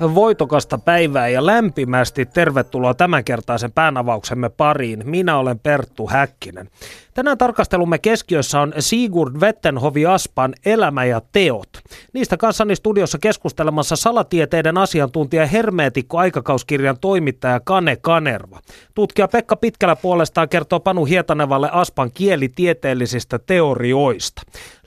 Voitokasta päivää ja lämpimästi tervetuloa tämänkertaisen päänavauksemme pariin. Minä olen Perttu Häkkinen. Tänään tarkastelumme keskiössä on Sigurd Wettenhovi Aspan Elämä ja teot. Niistä kanssani studiossa keskustelemassa salatieteiden asiantuntija hermeetikko aikakauskirjan toimittaja Kane Kanerva. Tutkija Pekka Pitkälä puolestaan kertoo Panu Hietanevalle Aspan kielitieteellisistä teorioista.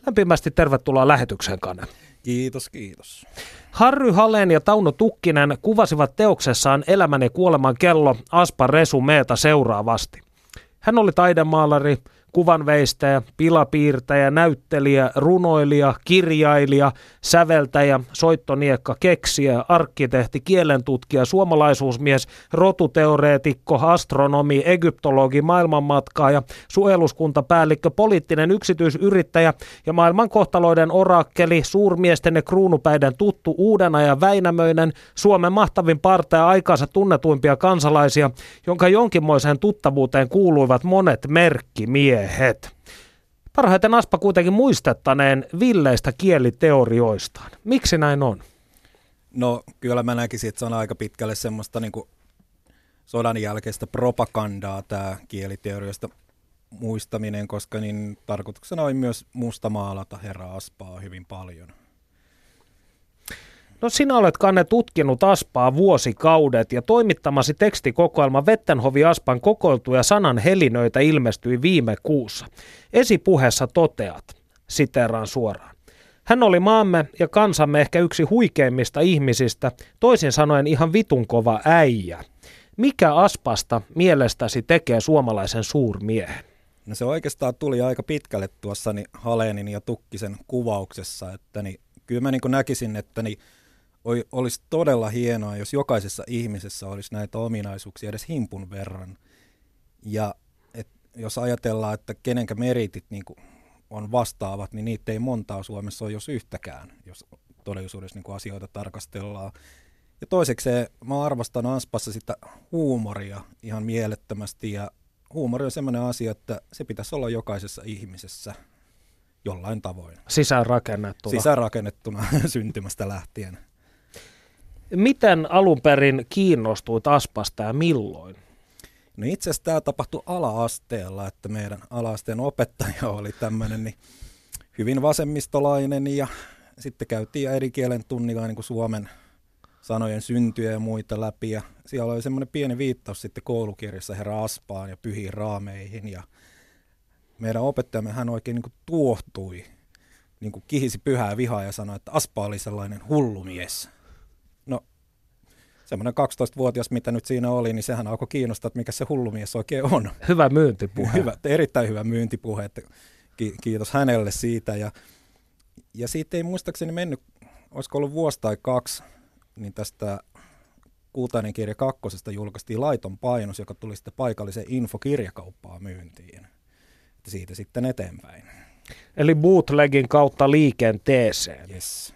Lämpimästi tervetuloa lähetykseen, Kane. Kiitos, kiitos. Harry Halen ja Tauno Tukkinen kuvasivat teoksessaan Elämän ja kuoleman kello Aspa Resumeeta seuraavasti. Hän oli taidemaalari, kuvanveistäjä, pilapiirtäjä, näyttelijä, runoilija, kirjailija, säveltäjä, soittoniekka, keksijä, arkkitehti, kielentutkija, suomalaisuusmies, rotuteoreetikko, astronomi, egyptologi, maailmanmatkaaja, suojeluskuntapäällikkö, poliittinen yksityisyrittäjä ja maailmankohtaloiden orakkeli, suurmiesten ja kruunupäiden tuttu uuden ajan Väinämöinen, Suomen mahtavin parta ja aikansa tunnetuimpia kansalaisia, jonka jonkinmoiseen tuttavuuteen kuuluivat monet merkkimiehet miehet. Parhaiten Aspa kuitenkin muistettaneen villeistä kieliteorioistaan. Miksi näin on? No kyllä mä näkisin, että se on aika pitkälle semmoista niin kuin sodan jälkeistä propagandaa tämä kieliteorioista muistaminen, koska niin tarkoituksena on myös mustamaalata herra Aspaa hyvin paljon. No sinä olet Kanne tutkinut Aspaa vuosikaudet ja toimittamasi tekstikokoelma Vettenhovi Aspan kokoiltuja sanan helinöitä ilmestyi viime kuussa. Esipuheessa toteat, siteraan suoraan. Hän oli maamme ja kansamme ehkä yksi huikeimmista ihmisistä, toisin sanoen ihan vitunkova äijä. Mikä Aspasta mielestäsi tekee suomalaisen suurmiehen? No se oikeastaan tuli aika pitkälle tuossa niin Halenin ja Tukkisen kuvauksessa, että niin, kyllä mä niin näkisin, että niin olisi todella hienoa, jos jokaisessa ihmisessä olisi näitä ominaisuuksia edes himpun verran. Ja et, jos ajatellaan, että kenenkä meritit niin kuin on vastaavat, niin niitä ei montaa Suomessa ole jos yhtäkään, jos todellisuudessa niin kuin asioita tarkastellaan. Ja toiseksi mä arvostan Anspassa sitä huumoria ihan mielettömästi ja huumori on sellainen asia, että se pitäisi olla jokaisessa ihmisessä jollain tavoin. Sisäänrakennettuna. Sisäänrakennettuna syntymästä lähtien. Miten alun perin kiinnostuit Aspasta ja milloin? No itse asiassa tämä tapahtui ala-asteella, että meidän ala-asteen opettaja oli tämmöinen niin hyvin vasemmistolainen ja sitten käytiin äidinkielen tunnilla niin kuin suomen sanojen syntyjä ja muita läpi. Ja siellä oli semmoinen pieni viittaus sitten koulukirjassa herra Aspaan ja pyhiin raameihin. Ja meidän opettajamme hän oikein niin kuin tuohtui, niin kuin kihisi pyhää vihaa ja sanoi, että Aspa oli sellainen hullumies semmoinen 12-vuotias, mitä nyt siinä oli, niin sehän alkoi kiinnostaa, että mikä se hullumies oikein on. Hyvä myyntipuhe. Hyvä, erittäin hyvä myyntipuhe, että kiitos hänelle siitä. Ja, ja siitä ei muistaakseni mennyt, olisiko ollut vuosi tai kaksi, niin tästä Kultainen kirja kakkosesta julkaistiin laiton painos, joka tuli sitten paikalliseen infokirjakauppaan myyntiin. Että siitä sitten eteenpäin. Eli bootlegin kautta liikenteeseen. Yes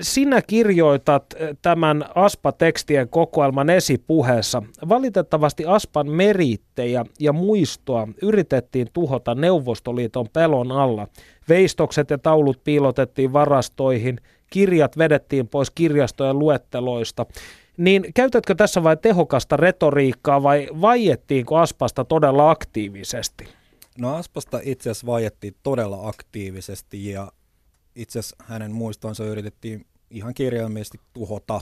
sinä kirjoitat eh, tämän Aspa-tekstien kokoelman esipuheessa. Valitettavasti Aspan merittejä ja muistoa yritettiin tuhota Neuvostoliiton pelon alla. Veistokset ja taulut piilotettiin varastoihin, kirjat vedettiin pois kirjastojen luetteloista. Niin käytätkö tässä vain tehokasta retoriikkaa vai vaiettiinko Aspasta todella aktiivisesti? No Aspasta itse asiassa vaiettiin todella aktiivisesti ja itse asiassa hänen muistonsa yritettiin ihan kirjaimellisesti tuhota.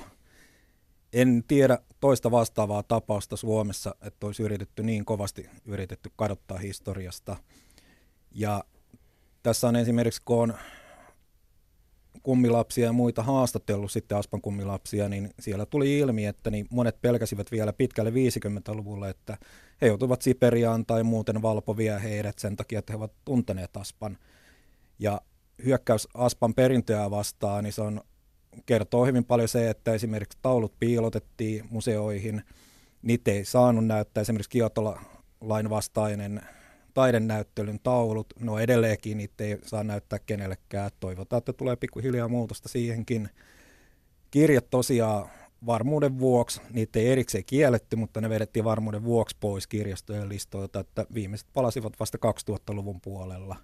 En tiedä toista vastaavaa tapausta Suomessa, että olisi yritetty niin kovasti yritetty kadottaa historiasta. Ja tässä on esimerkiksi, kun on kummilapsia ja muita haastatellut sitten Aspan kummilapsia, niin siellä tuli ilmi, että niin monet pelkäsivät vielä pitkälle 50-luvulle, että he joutuvat Siperiaan tai muuten valpovia heidät sen takia, että he ovat tunteneet Aspan. Ja hyökkäys Aspan perintöä vastaan, niin se on, kertoo hyvin paljon se, että esimerkiksi taulut piilotettiin museoihin, niitä ei saanut näyttää, esimerkiksi Kiotola lain vastainen taidenäyttelyn taulut, no edelleenkin niitä ei saa näyttää kenellekään. Toivotaan, että tulee pikkuhiljaa muutosta siihenkin. Kirjat tosiaan varmuuden vuoksi, niitä ei erikseen kielletty, mutta ne vedettiin varmuuden vuoksi pois kirjastojen listoilta, että viimeiset palasivat vasta 2000-luvun puolella.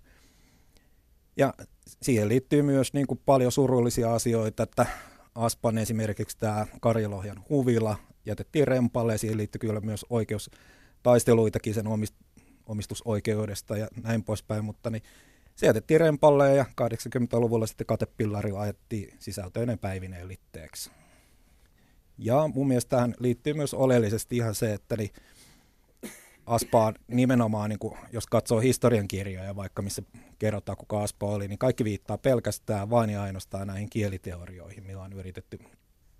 Ja siihen liittyy myös niin kuin paljon surullisia asioita, että Aspan esimerkiksi tämä Karjalohjan huvila jätettiin rempalle ja siihen liittyy kyllä myös oikeustaisteluitakin sen omist- omistusoikeudesta ja näin poispäin, mutta niin se jätettiin rempalle ja 80-luvulla sitten katepillari ajettiin sisältöinen päivineen litteeksi. Ja mun mielestä tähän liittyy myös oleellisesti ihan se, että niin Aspaan nimenomaan, niin kuin, jos katsoo historiankirjoja vaikka missä kerrotaan kuka Aspa oli, niin kaikki viittaa pelkästään vain ja ainoastaan näihin kieliteorioihin, millä on yritetty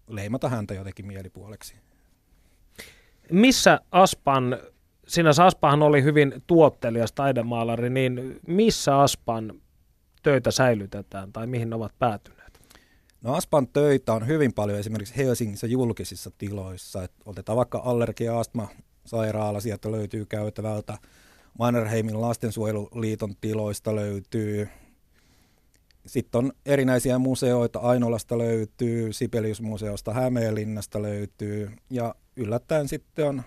leimata häntä jotenkin mielipuoleksi. Missä Aspan, sinänsä Aspahan oli hyvin tuottelias taidemaalari, niin missä Aspan töitä säilytetään tai mihin ne ovat päätyneet? No Aspan töitä on hyvin paljon esimerkiksi Helsingissä julkisissa tiloissa. Et otetaan vaikka allergia-astma sairaala, sieltä löytyy käytävältä. Mannerheimin lastensuojeluliiton tiloista löytyy. Sitten on erinäisiä museoita, Ainolasta löytyy, Sibelius-museosta Hämeenlinnasta löytyy ja yllättäen sitten on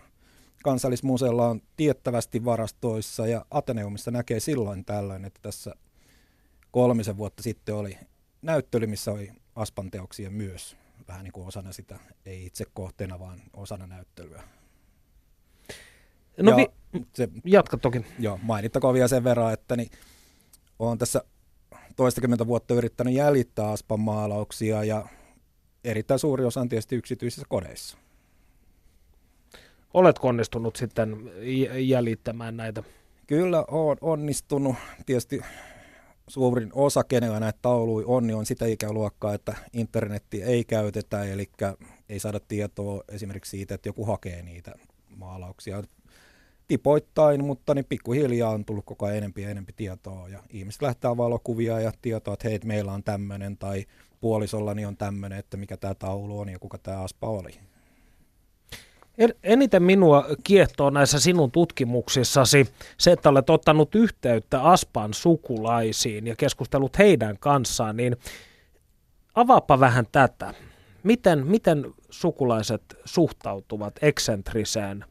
kansallismuseolla on tiettävästi varastoissa ja Ateneumissa näkee silloin tällöin, että tässä kolmisen vuotta sitten oli näyttely, missä oli Aspan teoksia myös vähän niin kuin osana sitä, ei itse kohteena, vaan osana näyttelyä. No ja vi- se, jatka toki. Joo, mainittakoon vielä sen verran, että niin olen tässä toistakymmentä vuotta yrittänyt jäljittää Aspan maalauksia ja erittäin suuri osa on tietysti yksityisissä kodeissa. Oletko onnistunut sitten jäljittämään näitä? Kyllä olen onnistunut. Tietysti suurin osa, kenellä näitä tauluja on, niin on sitä ikäluokkaa, että internetti ei käytetä, eli ei saada tietoa esimerkiksi siitä, että joku hakee niitä maalauksia tipoittain, mutta niin pikkuhiljaa on tullut koko ajan enempi ja enempi tietoa ja ihmiset lähtee valokuvia ja tietoa, että hei, meillä on tämmöinen tai puolisollani on tämmöinen, että mikä tämä taulu on ja kuka tämä aspa oli. Eniten minua kiehtoo näissä sinun tutkimuksissasi se, että olet ottanut yhteyttä Aspan sukulaisiin ja keskustellut heidän kanssaan, niin avaapa vähän tätä. Miten, miten sukulaiset suhtautuvat eksentriseen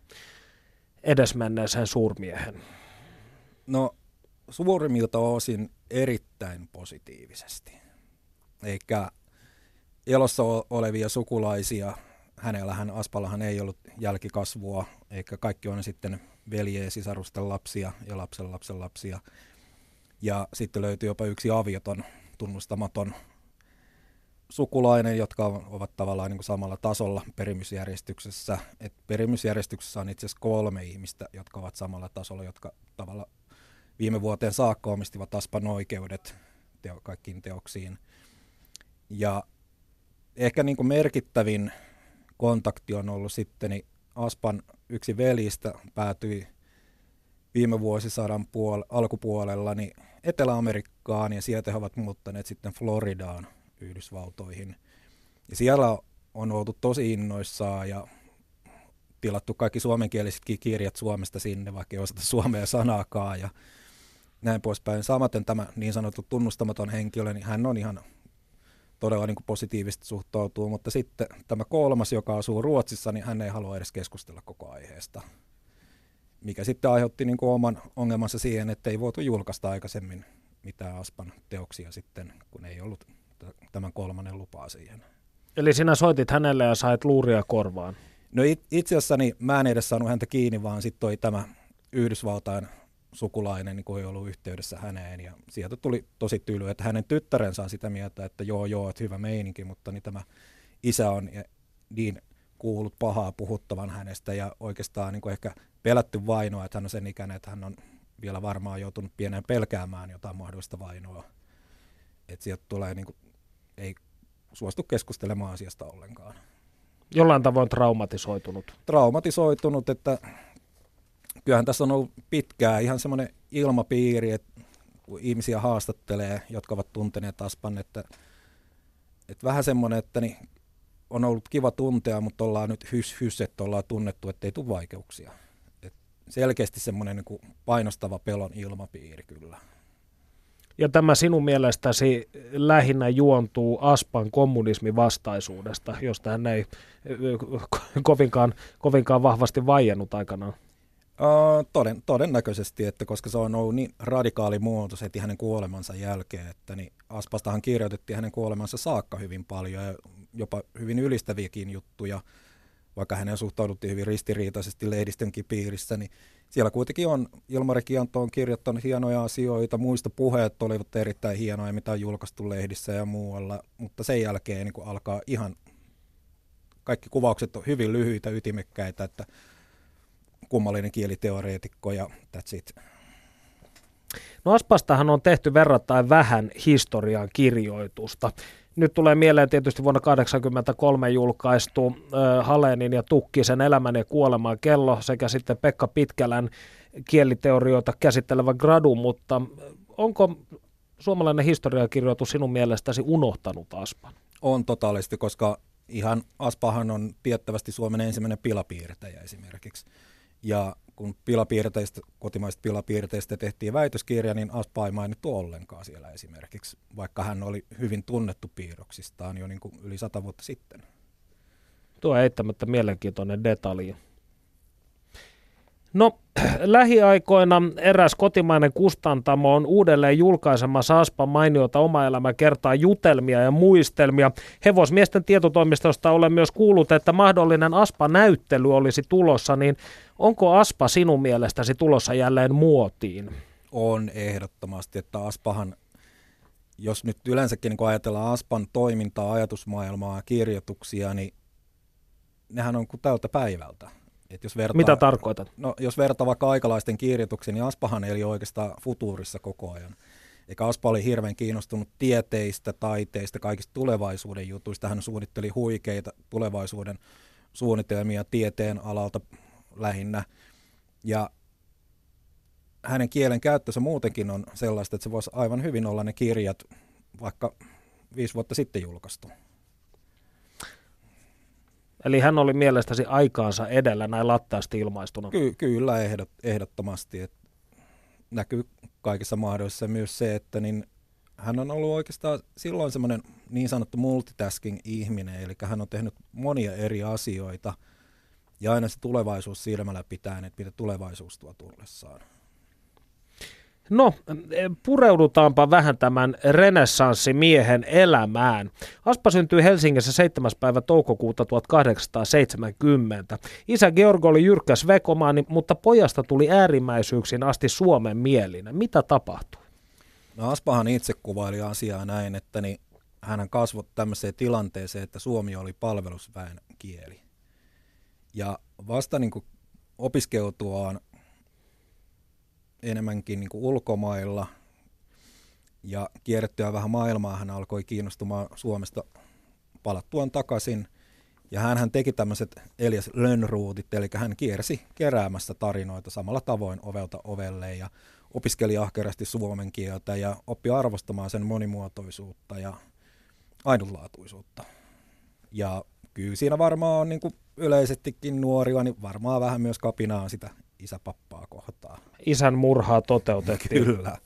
edesmenneeseen suurmiehen? No suurimmilta osin erittäin positiivisesti. Eikä elossa olevia sukulaisia, hänellähän Aspallahan ei ollut jälkikasvua, eikä kaikki on sitten veljeä, sisarusten lapsia ja lapsen lapsen lapsia. Ja sitten löytyy jopa yksi avioton, tunnustamaton sukulainen, jotka ovat tavallaan niin kuin samalla tasolla perimysjärjestyksessä. Et perimysjärjestyksessä on itse asiassa kolme ihmistä, jotka ovat samalla tasolla, jotka tavalla viime vuoteen saakka omistivat Aspan oikeudet teo, kaikkiin teoksiin. Ja ehkä niin kuin merkittävin kontakti on ollut sitten, niin Aspan yksi velistä päätyi viime vuosisadan puol- alkupuolella niin Etelä-Amerikkaan ja sieltä he ovat muuttaneet sitten Floridaan Yhdysvaltoihin. Ja siellä on oltu tosi innoissaan ja tilattu kaikki suomenkielisetkin kirjat Suomesta sinne, vaikka ei osata suomea sanaakaan ja näin poispäin. Samaten tämä niin sanottu tunnustamaton henkilö, niin hän on ihan todella niin kuin positiivisesti suhtautuu, mutta sitten tämä kolmas, joka asuu Ruotsissa, niin hän ei halua edes keskustella koko aiheesta. Mikä sitten aiheutti niin kuin oman ongelmansa siihen, että ei voitu julkaista aikaisemmin mitään Aspan teoksia sitten, kun ei ollut tämän kolmannen lupaa siihen. Eli sinä soitit hänelle ja sait luuria korvaan? No itse asiassa niin mä en edes saanut häntä kiinni, vaan sitten toi tämä Yhdysvaltain sukulainen niin ei ollut yhteydessä häneen ja sieltä tuli tosi tyly, että hänen tyttärensä on sitä mieltä, että joo joo, että hyvä meininki, mutta niin tämä isä on niin kuullut pahaa puhuttavan hänestä ja oikeastaan niin ehkä pelätty vainoa, että hän on sen ikäinen, että hän on vielä varmaan joutunut pienen pelkäämään jotain mahdollista vainoa. Että sieltä tulee niin kuin ei suostu keskustelemaan asiasta ollenkaan. Jollain tavoin traumatisoitunut. Traumatisoitunut, että kyllähän tässä on ollut pitkään ihan semmoinen ilmapiiri, että kun ihmisiä haastattelee, jotka ovat tunteneet Aspan, että, että vähän semmoinen, että niin on ollut kiva tuntea, mutta ollaan nyt hys hys, että ollaan tunnettu, että ei tule vaikeuksia. Et selkeästi semmoinen niin painostava pelon ilmapiiri kyllä. Ja tämä sinun mielestäsi lähinnä juontuu Aspan kommunismin vastaisuudesta, josta hän ei kovinkaan, kovinkaan vahvasti vaiennut aikanaan. Uh, toden, todennäköisesti, että koska se on ollut niin radikaali muutos heti hänen kuolemansa jälkeen, että niin Aspastahan kirjoitettiin hänen kuolemansa saakka hyvin paljon ja jopa hyvin ylistäviäkin juttuja, vaikka hänen suhtauduttiin hyvin ristiriitaisesti lehdistönkin piirissä, niin siellä kuitenkin on, Ilmari Kianto on kirjoittanut hienoja asioita, muista puheet olivat erittäin hienoja, mitä on julkaistu lehdissä ja muualla, mutta sen jälkeen niin alkaa ihan, kaikki kuvaukset on hyvin lyhyitä, ytimekkäitä, että kummallinen kieliteoreetikko ja that's it. No Aspastahan on tehty verrattain vähän historian kirjoitusta. Nyt tulee mieleen tietysti vuonna 1983 julkaistu Halenin ja Tukkisen elämän ja kuoleman kello sekä sitten Pekka Pitkälän kieliteorioita käsittelevä gradu, mutta onko suomalainen historiakirjoitus sinun mielestäsi unohtanut Aspan? On totaalisesti, koska ihan Aspahan on tiettävästi Suomen ensimmäinen pilapiirtäjä esimerkiksi. Ja kun pilapiirteistä, kotimaisista pilapiirteistä tehtiin väitöskirja, niin Aspa ei mainittu ollenkaan siellä esimerkiksi, vaikka hän oli hyvin tunnettu piirroksistaan jo niin kuin yli sata vuotta sitten. Tuo eittämättä mielenkiintoinen detalji. No, lähiaikoina eräs kotimainen kustantamo on uudelleen julkaisemassa Aspan mainiota oma elämä kertaa jutelmia ja muistelmia. Hevosmiesten tietotoimistosta olen myös kuullut, että mahdollinen Aspa-näyttely olisi tulossa, niin onko Aspa sinun mielestäsi tulossa jälleen muotiin? On ehdottomasti, että Aspahan, jos nyt yleensäkin niin kun ajatellaan Aspan toimintaa, ajatusmaailmaa ja kirjoituksia, niin nehän on kuin tältä päivältä et jos vertaa, Mitä tarkoitat? No, jos vertaa vaikka aikalaisten kirjoituksiin, niin Aspahan eli oikeastaan futuurissa koko ajan. Eikä Aspa oli hirveän kiinnostunut tieteistä, taiteista, kaikista tulevaisuuden jutuista. Hän suunnitteli huikeita tulevaisuuden suunnitelmia tieteen alalta lähinnä. Ja hänen kielen käyttönsä muutenkin on sellaista, että se voisi aivan hyvin olla ne kirjat vaikka viisi vuotta sitten julkaistu. Eli hän oli mielestäsi aikaansa edellä näin lattaasti ilmaistuna. Ky- kyllä, ehdot, ehdottomasti. Et näkyy kaikissa mahdollisissa myös se, että niin hän on ollut oikeastaan silloin semmoinen niin sanottu multitasking-ihminen, eli hän on tehnyt monia eri asioita ja aina se tulevaisuus silmällä pitää, että mitä tulevaisuus tuo tullessaan. No, pureudutaanpa vähän tämän renessanssimiehen elämään. Aspa syntyi Helsingissä 7. päivä toukokuuta 1870. Isä Georg oli jyrkkäs vekomaani, mutta pojasta tuli äärimmäisyyksiin asti Suomen mielinen. Mitä tapahtui? No Aspahan itse kuvaili asiaa näin, että niin hän kasvoi tämmöiseen tilanteeseen, että suomi oli palvelusväen kieli. Ja vasta niin kuin opiskeutuaan enemmänkin niin kuin ulkomailla ja kierrettyä vähän maailmaa hän alkoi kiinnostumaan Suomesta palattuaan takaisin. Ja hän teki tämmöiset Elias Lönnruutit, eli hän kiersi keräämässä tarinoita samalla tavoin ovelta ovelle ja opiskeli ahkerasti suomen kieltä ja oppi arvostamaan sen monimuotoisuutta ja ainutlaatuisuutta. Ja kyllä siinä varmaan on niin kuin yleisestikin nuorilla, niin varmaan vähän myös kapinaa sitä isäpappaa kohtaan. Isän murhaa toteutettiin. Kyllä.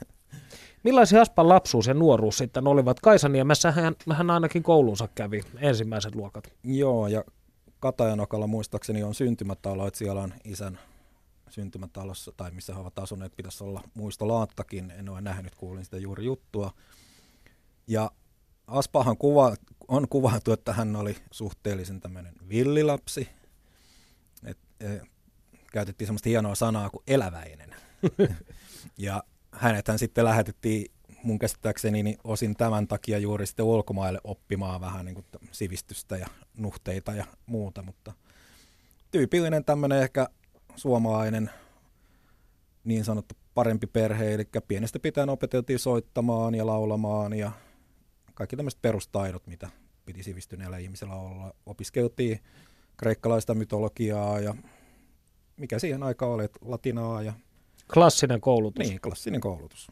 Millaisia Aspan lapsuus ja nuoruus sitten olivat? Kaisaniemessä hän, hän ainakin koulunsa kävi, ensimmäiset luokat. Joo, ja Katajanokalla muistaakseni on syntymätalo, että siellä on isän syntymätalossa, tai missä he ovat asuneet, pitäisi olla muistolaattakin. En ole nähnyt, kuulin sitä juuri juttua. Ja Aspahan kuva, on kuvattu, että hän oli suhteellisen tämmöinen villilapsi. Et, et, käytettiin semmoista hienoa sanaa kuin eläväinen. ja hänethän sitten lähetettiin mun käsittääkseni niin osin tämän takia juuri sitten ulkomaille oppimaan vähän niin kuin sivistystä ja nuhteita ja muuta, mutta tyypillinen tämmöinen ehkä suomalainen niin sanottu parempi perhe, eli pienestä pitäen opeteltiin soittamaan ja laulamaan ja kaikki tämmöiset perustaidot, mitä piti sivistyneellä ihmisellä olla. Opiskeltiin kreikkalaista mytologiaa ja mikä siihen aikaan oli, latinaa ja... Klassinen koulutus. Niin, klassinen koulutus.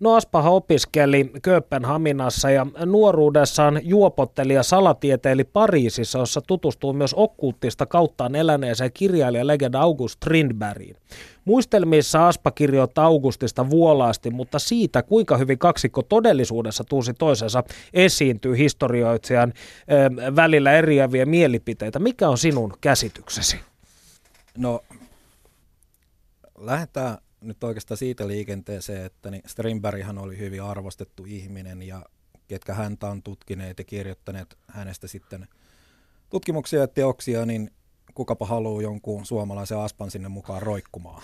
No Aspahan opiskeli Kööpenhaminassa ja nuoruudessaan juopotteli ja salatieteili Pariisissa, jossa tutustuu myös okkulttista kauttaan eläneeseen kirjailija legenda August Strindbergiin. Muistelmissa Aspa kirjoittaa Augustista vuolaasti, mutta siitä, kuinka hyvin kaksikko todellisuudessa tunsi toisensa, esiintyy historioitsijan äh, välillä eriäviä mielipiteitä. Mikä on sinun käsityksesi? No, lähdetään nyt oikeastaan siitä liikenteeseen, että niin Strindberghan oli hyvin arvostettu ihminen ja ketkä häntä on tutkineet ja kirjoittaneet hänestä sitten tutkimuksia ja teoksia, niin kukapa haluaa jonkun suomalaisen Aspan sinne mukaan roikkumaan.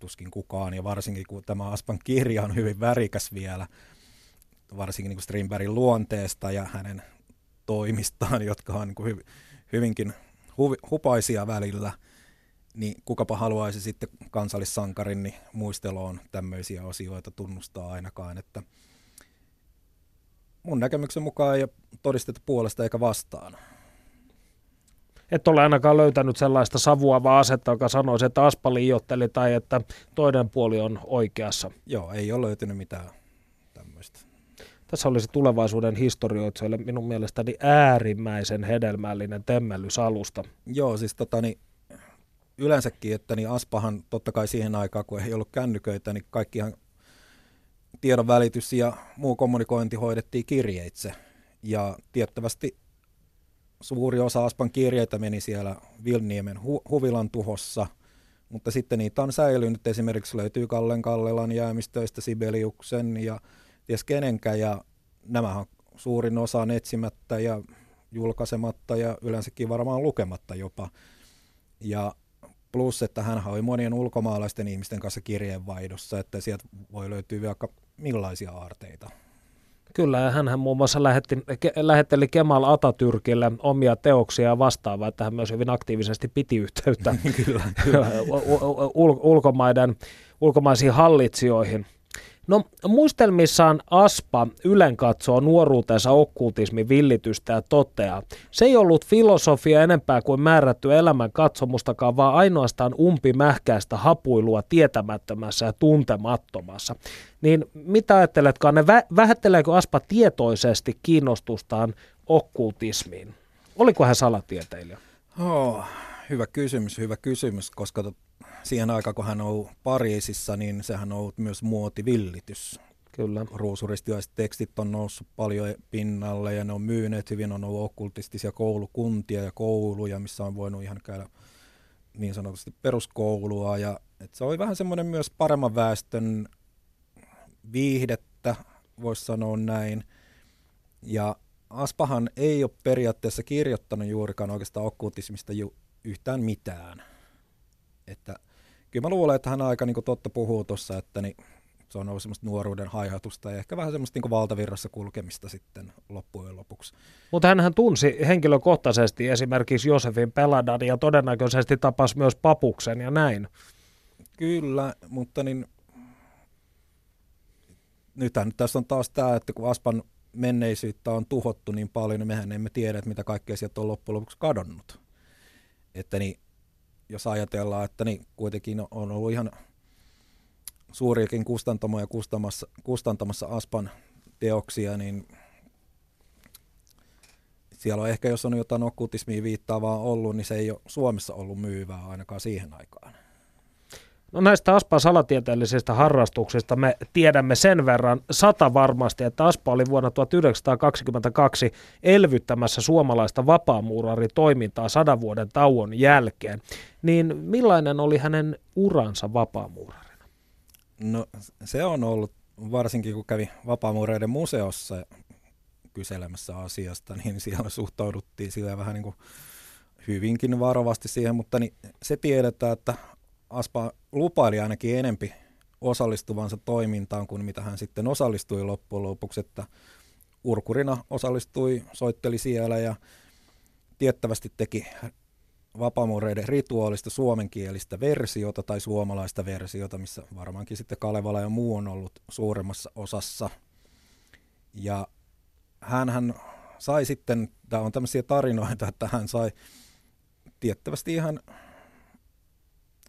Tuskin kukaan, ja varsinkin kun tämä Aspan kirja on hyvin värikäs vielä, varsinkin niin Strindbergin luonteesta ja hänen toimistaan, jotka on niin hyvinkin hupaisia välillä – niin kukapa haluaisi sitten kansallissankarin niin muisteloon tämmöisiä asioita tunnustaa ainakaan, että mun näkemyksen mukaan ei ole todistettu puolesta eikä vastaan. Et ole ainakaan löytänyt sellaista savuavaa asetta, joka sanoisi, että Aspa liiotteli tai että toinen puoli on oikeassa. Joo, ei ole löytynyt mitään tämmöistä. Tässä olisi tulevaisuuden historioitsijoille minun mielestäni äärimmäisen hedelmällinen temmellysalusta. Joo, siis tota, niin yleensäkin, että niin Aspahan totta kai siihen aikaan, kun ei ollut kännyköitä, niin kaikkihan tiedon välitys ja muu kommunikointi hoidettiin kirjeitse. Ja tiettävästi suuri osa Aspan kirjeitä meni siellä Vilniemen hu- huvilan tuhossa, mutta sitten niitä on säilynyt. Esimerkiksi löytyy Kallen Kallelan jäämistöistä Sibeliuksen ja ties kenenkään, ja nämä on suurin osa on etsimättä ja julkaisematta ja yleensäkin varmaan lukematta jopa. Ja Plus, että hän oli monien ulkomaalaisten ihmisten kanssa kirjeenvaihdossa, että sieltä voi löytyä vaikka millaisia aarteita. Kyllä, ja hän muun muassa lähetti, ke, lähetteli Kemal Atatürkille omia teoksia ja vastaavaa, että hän myös hyvin aktiivisesti piti yhteyttä kyllä, kyllä. ul, ulkomaiden, ulkomaisiin hallitsijoihin. No muistelmissaan Aspa Ylen katsoo nuoruutensa okkultismin villitystä ja toteaa. Se ei ollut filosofia enempää kuin määrätty elämän katsomustakaan, vaan ainoastaan umpimähkäistä hapuilua tietämättömässä ja tuntemattomassa. Niin mitä ajatteletkaan, ne vä- vähätteleekö Aspa tietoisesti kiinnostustaan okkultismiin? Oliko hän salatieteilijä? Oh, hyvä kysymys, hyvä kysymys, koska siihen aikaan, kun hän on ollut Pariisissa, niin sehän on ollut myös muotivillitys. Kyllä. Ruusuristiaiset tekstit on noussut paljon pinnalle ja ne on myyneet hyvin, on ollut okkultistisia koulukuntia ja kouluja, missä on voinut ihan käydä niin sanotusti peruskoulua. Ja, et se oli vähän semmoinen myös paremman väestön viihdettä, voisi sanoa näin. Ja Aspahan ei ole periaatteessa kirjoittanut juurikaan oikeastaan okkultismista ju- yhtään mitään. Että kyllä mä luulen, että hän aika niin totta puhuu tuossa, että niin se on ollut semmoista nuoruuden haihatusta ja ehkä vähän semmoista niin valtavirrassa kulkemista sitten loppujen lopuksi. Mutta hän tunsi henkilökohtaisesti esimerkiksi Josefin Peladan ja todennäköisesti tapasi myös Papuksen ja näin. Kyllä, mutta niin nythän tässä on taas tämä, että kun Aspan menneisyyttä on tuhottu niin paljon, niin mehän emme tiedä, että mitä kaikkea sieltä on loppujen lopuksi kadonnut. Että niin jos ajatellaan, että niin kuitenkin on ollut ihan suuriakin kustantamoja kustantamassa, kustantamassa Aspan teoksia, niin siellä on ehkä, jos on jotain okkultismiin viittaavaa ollut, niin se ei ole Suomessa ollut myyvää ainakaan siihen aikaan. No näistä Aspan salatieteellisistä harrastuksista me tiedämme sen verran sata varmasti, että Aspa oli vuonna 1922 elvyttämässä suomalaista vapaamuuraritoimintaa sadan vuoden tauon jälkeen. Niin millainen oli hänen uransa vapaamuurarina? No se on ollut, varsinkin kun kävi vapaamuureiden museossa kyselemässä asiasta, niin siellä suhtauduttiin sillä vähän niin kuin hyvinkin varovasti siihen, mutta niin se tiedetään, että Aspa lupaili ainakin enempi osallistuvansa toimintaan kuin mitä hän sitten osallistui loppujen lopuksi, että urkurina osallistui, soitteli siellä ja tiettävästi teki vapaamureiden rituaalista suomenkielistä versiota tai suomalaista versiota, missä varmaankin sitten Kalevala ja muu on ollut suuremmassa osassa. Ja hän sai sitten, tämä on tämmöisiä tarinoita, että hän sai tiettävästi ihan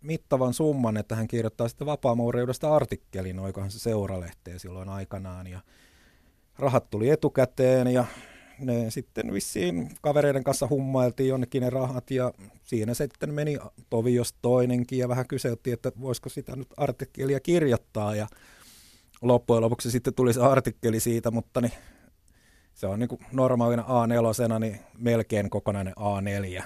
mittavan summan, että hän kirjoittaa sitten vapaamuuriudesta artikkelin, oikohan se seuralehteen silloin aikanaan. Ja rahat tuli etukäteen ja ne sitten vissiin kavereiden kanssa hummailtiin jonnekin ne rahat ja siinä sitten meni tovi jos toinenkin ja vähän kyseltiin, että voisiko sitä nyt artikkelia kirjoittaa ja loppujen lopuksi sitten tuli se artikkeli siitä, mutta niin se on niin kuin normaalina A4, niin melkein kokonainen A4.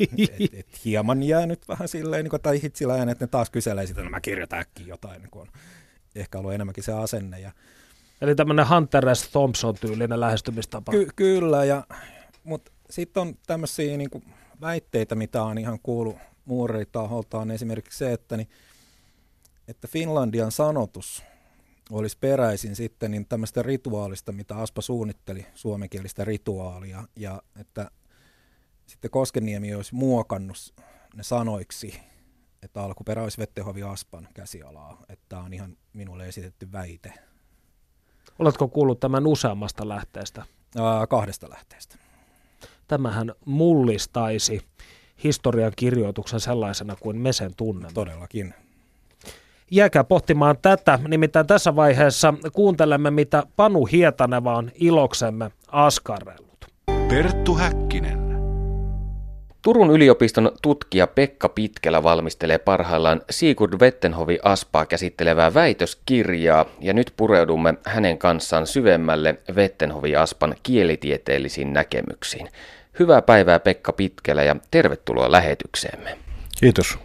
Et, et, hieman jää nyt vähän silleen, niin kuin, tai hitsiläjän, että ne taas kyselee sitä, että no mä kirjoitan äkkiä jotain, niin kuin on ehkä ollut enemmänkin se asenne. Ja, Eli tämmöinen Hunter S. Thompson-tyylinen lähestymistapa. Ky- kyllä, ja, mutta sitten on tämmöisiä niin kuin väitteitä, mitä on ihan kuullut muuriritaholta, on esimerkiksi se, että, niin, että Finlandian sanotus olisi peräisin sitten niin tämmöistä rituaalista, mitä Aspa suunnitteli, suomenkielistä rituaalia, ja että sitten Koskeniemi olisi muokannut ne sanoiksi, että alkuperä olisi Vettehovi Aspan käsialaa, että tämä on ihan minulle esitetty väite. Oletko kuullut tämän useammasta lähteestä? Ää, kahdesta lähteestä. Tämähän mullistaisi historian kirjoituksen sellaisena kuin me sen tunnemme. Todellakin. Jääkää pohtimaan tätä, nimittäin tässä vaiheessa kuuntelemme, mitä Panu Hietaneva on iloksemme askarrellut. Perttu Häkkinen. Turun yliopiston tutkija Pekka Pitkelä valmistelee parhaillaan Sigurd Wettenhovi Aspaa käsittelevää väitöskirjaa ja nyt pureudumme hänen kanssaan syvemmälle Wettenhovi Aspan kielitieteellisiin näkemyksiin. Hyvää päivää Pekka Pitkelä ja tervetuloa lähetykseemme. Kiitos.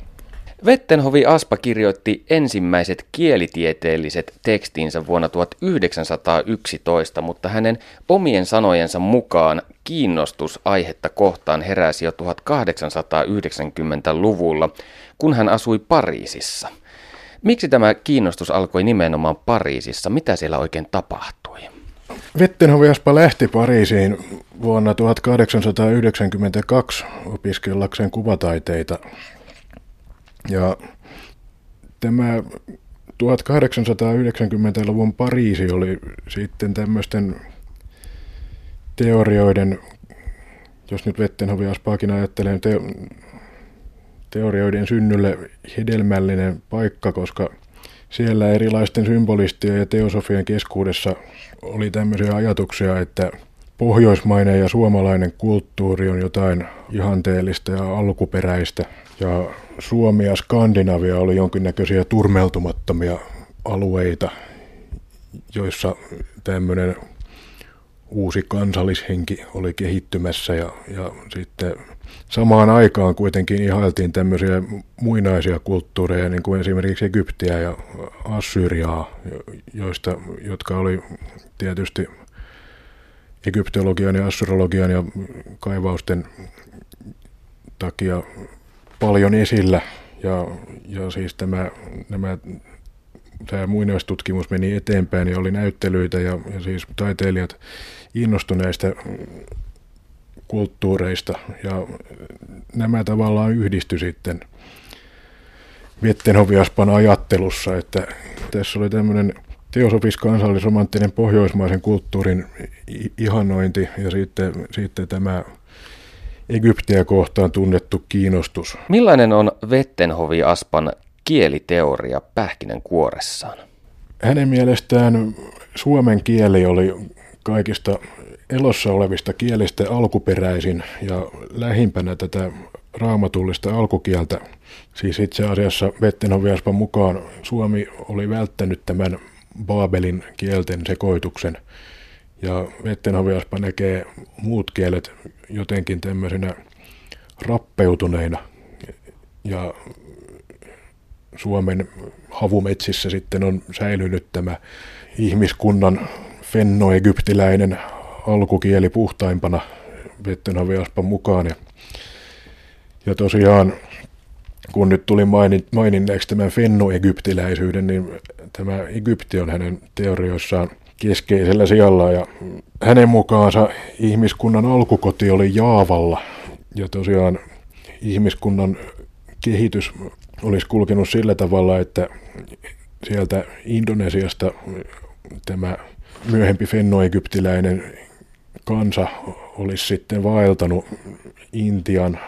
Vettenhovi Aspa kirjoitti ensimmäiset kielitieteelliset tekstinsä vuonna 1911, mutta hänen omien sanojensa mukaan kiinnostus aihetta kohtaan heräsi jo 1890-luvulla, kun hän asui Pariisissa. Miksi tämä kiinnostus alkoi nimenomaan Pariisissa? Mitä siellä oikein tapahtui? Vettenhovi Aspa lähti Pariisiin vuonna 1892 opiskellakseen kuvataiteita ja tämä 1890-luvun Pariisi oli sitten tämmöisten teorioiden, jos nyt Vettenhovi Aspaakin ajattelee, te, teorioiden synnylle hedelmällinen paikka, koska siellä erilaisten symbolistien ja teosofien keskuudessa oli tämmöisiä ajatuksia, että pohjoismainen ja suomalainen kulttuuri on jotain ihanteellista ja alkuperäistä – ja Suomi ja Skandinavia oli jonkinnäköisiä turmeltumattomia alueita, joissa tämmöinen uusi kansallishenki oli kehittymässä ja, ja sitten samaan aikaan kuitenkin ihailtiin tämmöisiä muinaisia kulttuureja, niin kuin esimerkiksi Egyptiä ja Assyriaa, joista, jotka oli tietysti egyptologian ja assyriologian ja kaivausten takia paljon esillä. Ja, ja siis tämä, nämä, tämä muinaistutkimus meni eteenpäin ja oli näyttelyitä ja, ja siis taiteilijat innostuneista kulttuureista. Ja nämä tavallaan yhdisty sitten Vettenhoviaspan ajattelussa, että tässä oli tämmöinen teosofis kansallisromanttinen pohjoismaisen kulttuurin ihannointi ja sitten, sitten tämä Egyptiä kohtaan tunnettu kiinnostus. Millainen on Vettenhovi Aspan kieliteoria pähkinen kuoressaan? Hänen mielestään suomen kieli oli kaikista elossa olevista kielistä alkuperäisin ja lähimpänä tätä raamatullista alkukieltä. Siis itse asiassa Vettenhovi Aspan mukaan Suomi oli välttänyt tämän Baabelin kielten sekoituksen – ja Vettenhoviaspa näkee muut kielet jotenkin tämmöisenä rappeutuneina. Ja Suomen havumetsissä sitten on säilynyt tämä ihmiskunnan fennoegyptiläinen alkukieli puhtaimpana Vettenhoviaspan mukaan. Ja, ja tosiaan, kun nyt tuli maininneeksi tämän fennoegyptiläisyyden, niin tämä Egypti on hänen teorioissaan – keskeisellä sijalla ja hänen mukaansa ihmiskunnan alkukoti oli Jaavalla. Ja tosiaan ihmiskunnan kehitys olisi kulkenut sillä tavalla, että sieltä Indonesiasta tämä myöhempi fennoegyptiläinen kansa olisi sitten vaeltanut Intian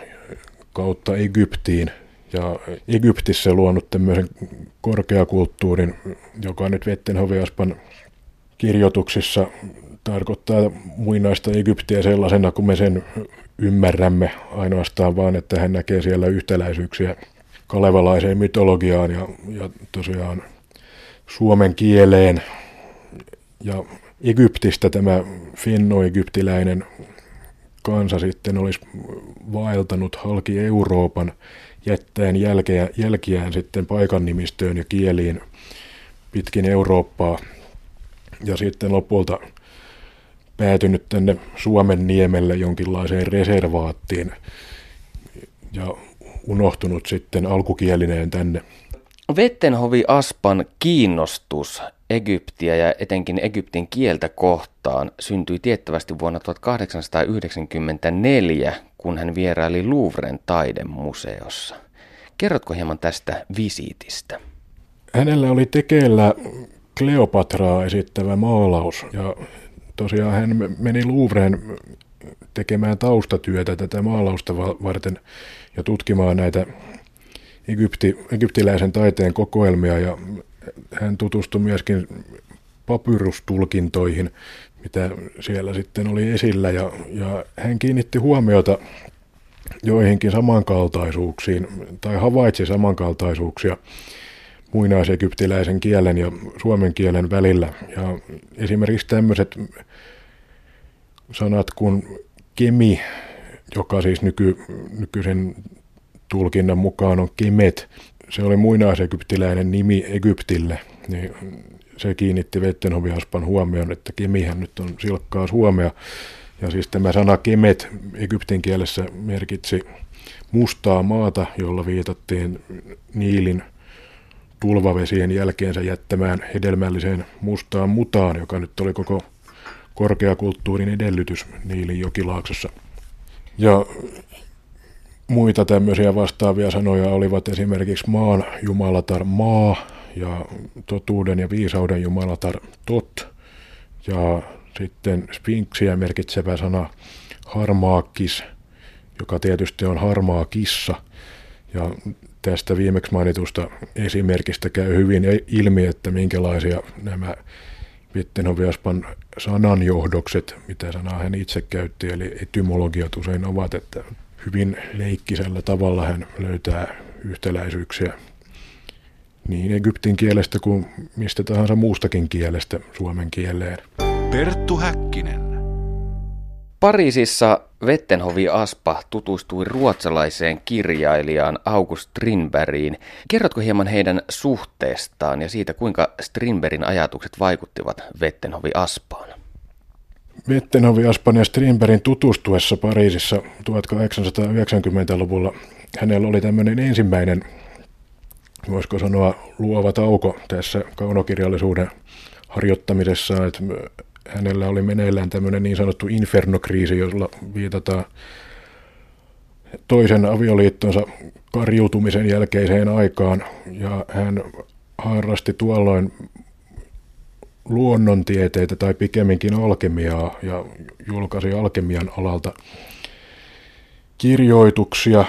kautta Egyptiin. Ja Egyptissä luonut tämmöisen korkeakulttuurin, joka nyt Vettenhoviaspan kirjoituksissa tarkoittaa muinaista Egyptiä sellaisena, kun me sen ymmärrämme ainoastaan vaan, että hän näkee siellä yhtäläisyyksiä kalevalaiseen mytologiaan ja, ja tosiaan suomen kieleen. Ja Egyptistä tämä finno-egyptiläinen kansa sitten olisi vaeltanut halki Euroopan jättäen jälkeä, jälkiään sitten paikan nimistöön ja kieliin pitkin Eurooppaa. Ja sitten lopulta päätynyt tänne Suomen niemelle jonkinlaiseen reservaattiin ja unohtunut sitten alkukielineen tänne. Vettenhovi Aspan kiinnostus Egyptiä ja etenkin Egyptin kieltä kohtaan syntyi tiettävästi vuonna 1894, kun hän vieraili Louvren taidemuseossa. Kerrotko hieman tästä visiitistä? Hänellä oli tekeillä Kleopatraa esittävä maalaus. Ja tosiaan hän meni Louvreen tekemään taustatyötä tätä maalausta varten ja tutkimaan näitä Egypti, egyptiläisen taiteen kokoelmia. Ja hän tutustui myöskin papyrustulkintoihin, mitä siellä sitten oli esillä. Ja, ja hän kiinnitti huomiota joihinkin samankaltaisuuksiin tai havaitsi samankaltaisuuksia muinaisegyptiläisen kielen ja suomen kielen välillä. Ja esimerkiksi tämmöiset sanat kuin kemi, joka siis nyky, nykyisen tulkinnan mukaan on kemet, se oli muinaisegyptiläinen nimi Egyptille, niin se kiinnitti Vettenhoviaspan huomioon, että kemihän nyt on silkkaa suomea. Ja siis tämä sana kemet egyptin kielessä merkitsi mustaa maata, jolla viitattiin Niilin tulvavesien jälkeensä jättämään hedelmälliseen mustaan mutaan, joka nyt oli koko korkeakulttuurin edellytys Niilin jokilaaksossa. Ja muita tämmöisiä vastaavia sanoja olivat esimerkiksi maan jumalatar maa ja totuuden ja viisauden jumalatar tot ja sitten sphinxiä merkitsevä sana harmaakis, joka tietysti on harmaa kissa. Ja tästä viimeksi mainitusta esimerkistä käy hyvin ilmi, että minkälaisia nämä Vittenhoviaspan sananjohdokset, mitä sanaa hän itse käytti, eli etymologiat usein ovat, että hyvin leikkisellä tavalla hän löytää yhtäläisyyksiä niin Egyptin kielestä kuin mistä tahansa muustakin kielestä suomen kieleen. Perttu Häkkinen. Pariisissa Vettenhovi Aspa tutustui ruotsalaiseen kirjailijaan August Strindbergiin. Kerrotko hieman heidän suhteestaan ja siitä, kuinka Strindbergin ajatukset vaikuttivat Vettenhovi Aspaan? Vettenhovi Aspan ja Strindbergin tutustuessa Pariisissa 1890-luvulla hänellä oli tämmöinen ensimmäinen, voisiko sanoa, luova tauko tässä kaunokirjallisuuden harjoittamisessa, että hänellä oli meneillään tämmöinen niin sanottu infernokriisi, jolla viitataan toisen avioliittonsa karjutumisen jälkeiseen aikaan, ja hän harrasti tuolloin luonnontieteitä tai pikemminkin alkemiaa ja julkaisi alkemian alalta kirjoituksia.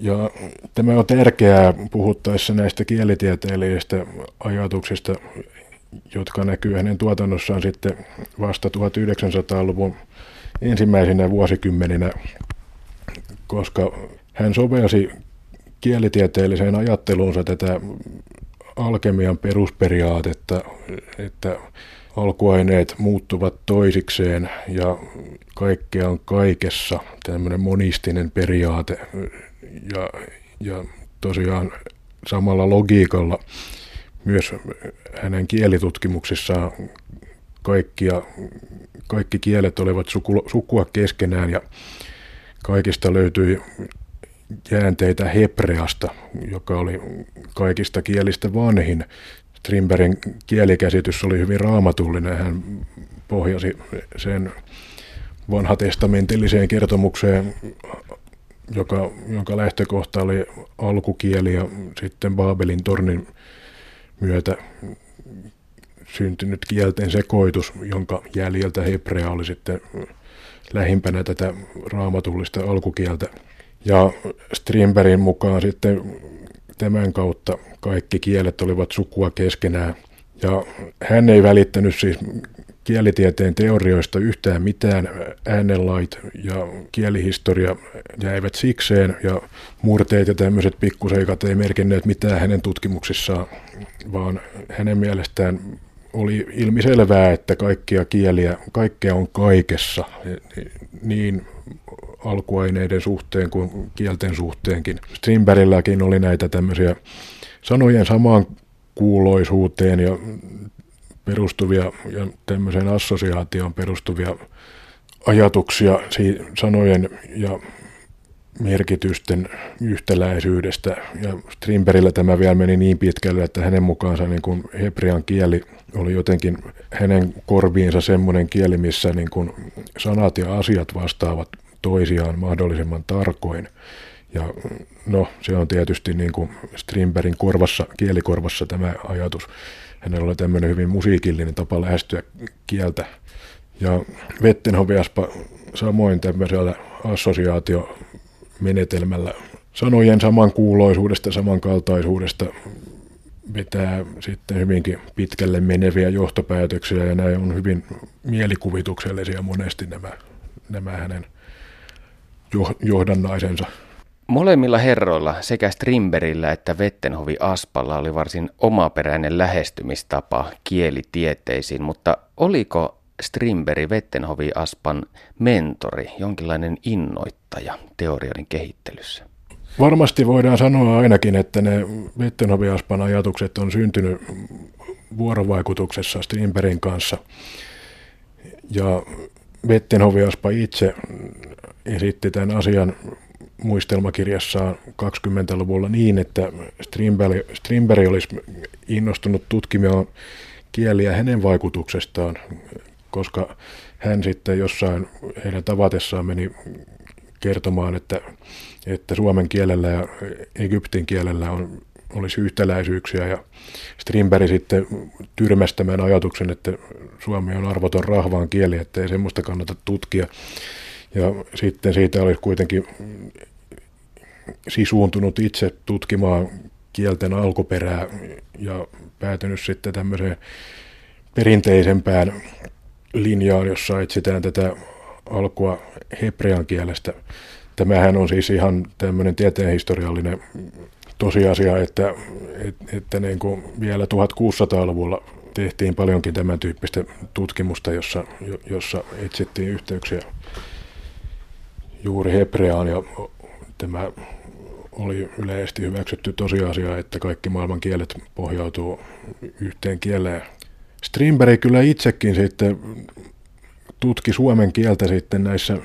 Ja tämä on tärkeää puhuttaessa näistä kielitieteellisistä ajatuksista, jotka näkyy hänen tuotannossaan sitten vasta 1900-luvun ensimmäisenä vuosikymmeninä, koska hän sovelsi kielitieteelliseen ajatteluunsa tätä alkemian perusperiaatetta, että alkuaineet muuttuvat toisikseen ja kaikkea on kaikessa, tämmöinen monistinen periaate. Ja, ja tosiaan samalla logiikalla myös hänen kielitutkimuksissaan kaikkia, kaikki kielet olivat suku, sukua keskenään ja kaikista löytyi jäänteitä hebreasta, joka oli kaikista kielistä vanhin. Strindbergin kielikäsitys oli hyvin raamatullinen. Hän pohjasi sen vanhatestamentilliseen kertomukseen, joka, jonka lähtökohta oli alkukieli ja sitten Baabelin tornin myötä syntynyt kielten sekoitus, jonka jäljiltä hebrea oli sitten lähimpänä tätä raamatullista alkukieltä. Ja Strindbergin mukaan sitten tämän kautta kaikki kielet olivat sukua keskenään. Ja hän ei välittänyt siis kielitieteen teorioista yhtään mitään. Äänenlait ja kielihistoria jäivät sikseen ja murteet ja tämmöiset pikkuseikat ei merkinneet mitään hänen tutkimuksissaan, vaan hänen mielestään oli ilmiselvää, että kaikkia kieliä, kaikkea on kaikessa, niin alkuaineiden suhteen kuin kielten suhteenkin. Strindbergilläkin oli näitä tämmöisiä sanojen samaan kuuloisuuteen ja perustuvia ja tämmöiseen assosiaatioon perustuvia ajatuksia sanojen ja merkitysten yhtäläisyydestä. Ja Strindbergillä tämä vielä meni niin pitkälle, että hänen mukaansa niin kuin hebrean kieli oli jotenkin hänen korviinsa semmoinen kieli, missä niin kuin sanat ja asiat vastaavat toisiaan mahdollisimman tarkoin. Ja no, se on tietysti niin kuin Strindbergin korvassa, kielikorvassa tämä ajatus. Hänellä oli tämmöinen hyvin musiikillinen tapa lähestyä kieltä. Ja Vettenhoviaspa samoin tämmöisellä assosiaatiomenetelmällä sanojen samankuuloisuudesta, samankaltaisuudesta vetää sitten hyvinkin pitkälle meneviä johtopäätöksiä ja näin on hyvin mielikuvituksellisia monesti nämä, nämä hänen johdannaisensa. Molemmilla herroilla, sekä Strimberillä että Vettenhovi Aspalla, oli varsin omaperäinen lähestymistapa kielitieteisiin, mutta oliko Strimberi Vettenhovi Aspan mentori, jonkinlainen innoittaja teorioiden kehittelyssä? Varmasti voidaan sanoa ainakin, että ne Vettenhovi Aspan ajatukset on syntynyt vuorovaikutuksessa Strimberin kanssa. Ja Vettenhovi Aspa itse esitti tämän asian muistelmakirjassaan 20-luvulla niin, että Strindberg, Strindberg olisi innostunut tutkimaan kieliä hänen vaikutuksestaan, koska hän sitten jossain heidän tavatessaan meni kertomaan, että, että suomen kielellä ja egyptin kielellä on, olisi yhtäläisyyksiä ja Strindberg sitten tyrmäsi tämän ajatuksen, että suomi on arvoton rahvaan kieli, että ei semmoista kannata tutkia. Ja sitten siitä olisi kuitenkin sisuuntunut itse tutkimaan kielten alkuperää ja päätynyt sitten tämmöiseen perinteisempään linjaan, jossa etsitään tätä alkua hebrean kielestä. Tämähän on siis ihan tämmöinen tieteenhistoriallinen tosiasia, että, että, niin kuin vielä 1600-luvulla tehtiin paljonkin tämän tyyppistä tutkimusta, jossa, jossa etsittiin yhteyksiä juuri hebreaan ja tämä oli yleisesti hyväksytty tosiasia, että kaikki maailman kielet pohjautuu yhteen kieleen. Strindberg kyllä itsekin sitten tutki suomen kieltä sitten näissä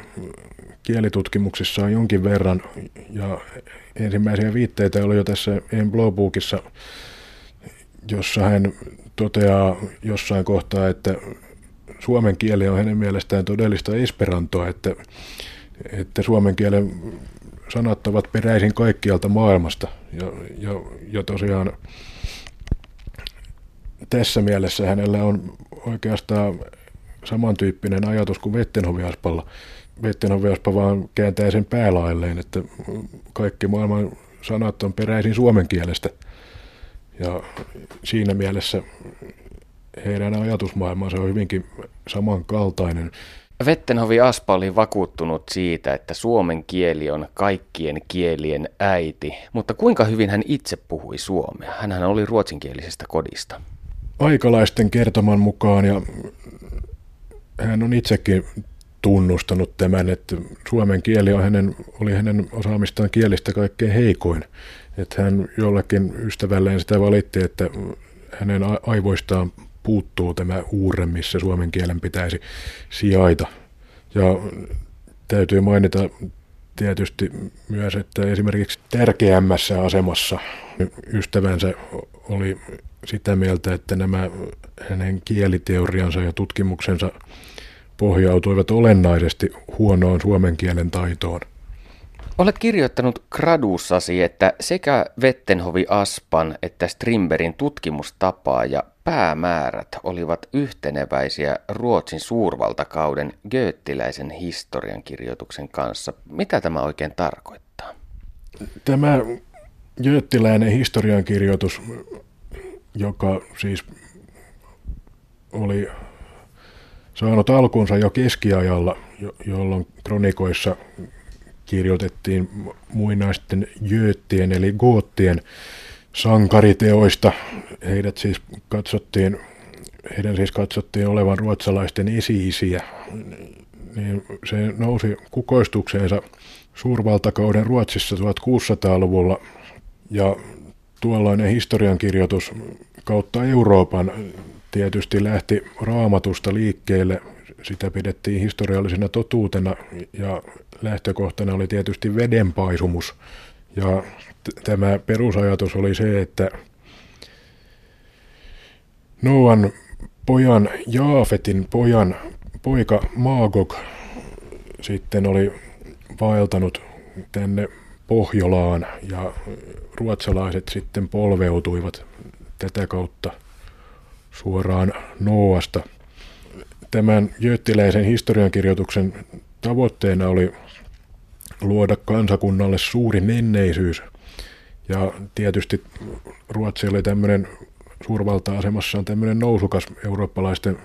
kielitutkimuksissaan jonkin verran ja ensimmäisiä viitteitä oli jo tässä En Blowbookissa, jossa hän toteaa jossain kohtaa, että suomen kieli on hänen mielestään todellista esperantoa, että, että suomen kielen sanat ovat peräisin kaikkialta maailmasta. Ja, ja, ja tosiaan tässä mielessä hänellä on oikeastaan samantyyppinen ajatus kuin Vettenhoviaspalla. Vettenhoviaspa vaan kääntää sen päälailleen, että kaikki maailman sanat on peräisin suomen kielestä. Ja siinä mielessä heidän ajatusmaailmansa on hyvinkin samankaltainen. Vettenhovi Aspa oli vakuuttunut siitä, että suomen kieli on kaikkien kielien äiti, mutta kuinka hyvin hän itse puhui suomea? Hänhän oli ruotsinkielisestä kodista. Aikalaisten kertoman mukaan, ja hän on itsekin tunnustanut tämän, että suomen kieli on hänen, oli hänen osaamistaan kielistä kaikkein heikoin. Että hän jollekin ystävälleen sitä valitti, että hänen aivoistaan puuttuu tämä uure, missä suomen kielen pitäisi sijaita. Ja täytyy mainita tietysti myös, että esimerkiksi tärkeämmässä asemassa ystävänsä oli sitä mieltä, että nämä hänen kieliteoriansa ja tutkimuksensa pohjautuivat olennaisesti huonoon suomen kielen taitoon. Olet kirjoittanut graduussasi, että sekä Vettenhovi Aspan että Strimberin tutkimustapaa ja päämäärät olivat yhteneväisiä Ruotsin suurvaltakauden gööttiläisen historiankirjoituksen kanssa. Mitä tämä oikein tarkoittaa? Tämä Jöttiläinen historiankirjoitus, joka siis oli saanut alkunsa jo keskiajalla, jolloin kronikoissa kirjoitettiin muinaisten jööttien eli goottien sankariteoista. Heidät siis katsottiin, heidän siis katsottiin olevan ruotsalaisten esi-isiä. Niin se nousi kukoistukseensa suurvaltakauden Ruotsissa 1600-luvulla ja tuollainen historiankirjoitus kautta Euroopan tietysti lähti raamatusta liikkeelle. Sitä pidettiin historiallisena totuutena ja lähtökohtana oli tietysti vedenpaisumus. Ja t- tämä perusajatus oli se, että Noan pojan Jaafetin pojan poika Maagog sitten oli vaeltanut tänne Pohjolaan ja ruotsalaiset sitten polveutuivat tätä kautta suoraan Noasta. Tämän jöttiläisen historiankirjoituksen tavoitteena oli luoda kansakunnalle suuri menneisyys. Ja tietysti Ruotsi oli tämmöinen suurvalta-asemassa on tämmöinen nousukas eurooppalaisten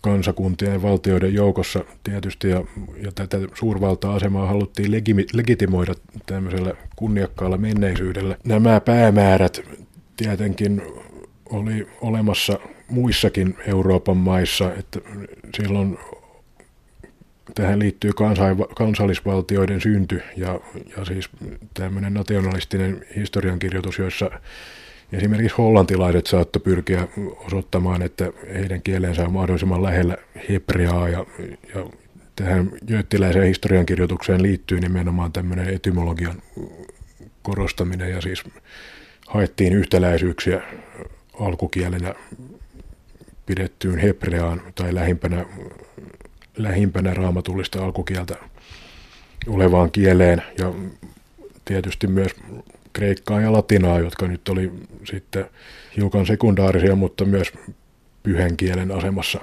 kansakuntien ja valtioiden joukossa tietysti, ja, ja tätä suurvalta-asemaa haluttiin legimi, legitimoida tämmöisellä kunniakkaalla menneisyydellä. Nämä päämäärät tietenkin oli olemassa muissakin Euroopan maissa, että silloin tähän liittyy kansallisvaltioiden synty ja, ja siis tämmöinen nationalistinen historiankirjoitus, jossa Esimerkiksi hollantilaiset saattoi pyrkiä osoittamaan, että heidän kielensä on mahdollisimman lähellä hebreaa ja, ja tähän jöttiläiseen historiankirjoitukseen liittyy nimenomaan tämmöinen etymologian korostaminen ja siis haettiin yhtäläisyyksiä alkukielenä pidettyyn hebreaan tai lähimpänä, lähimpänä raamatullista alkukieltä olevaan kieleen ja tietysti myös kreikkaa ja latinaa, jotka nyt oli sitten hiukan sekundaarisia, mutta myös pyhän kielen asemassa.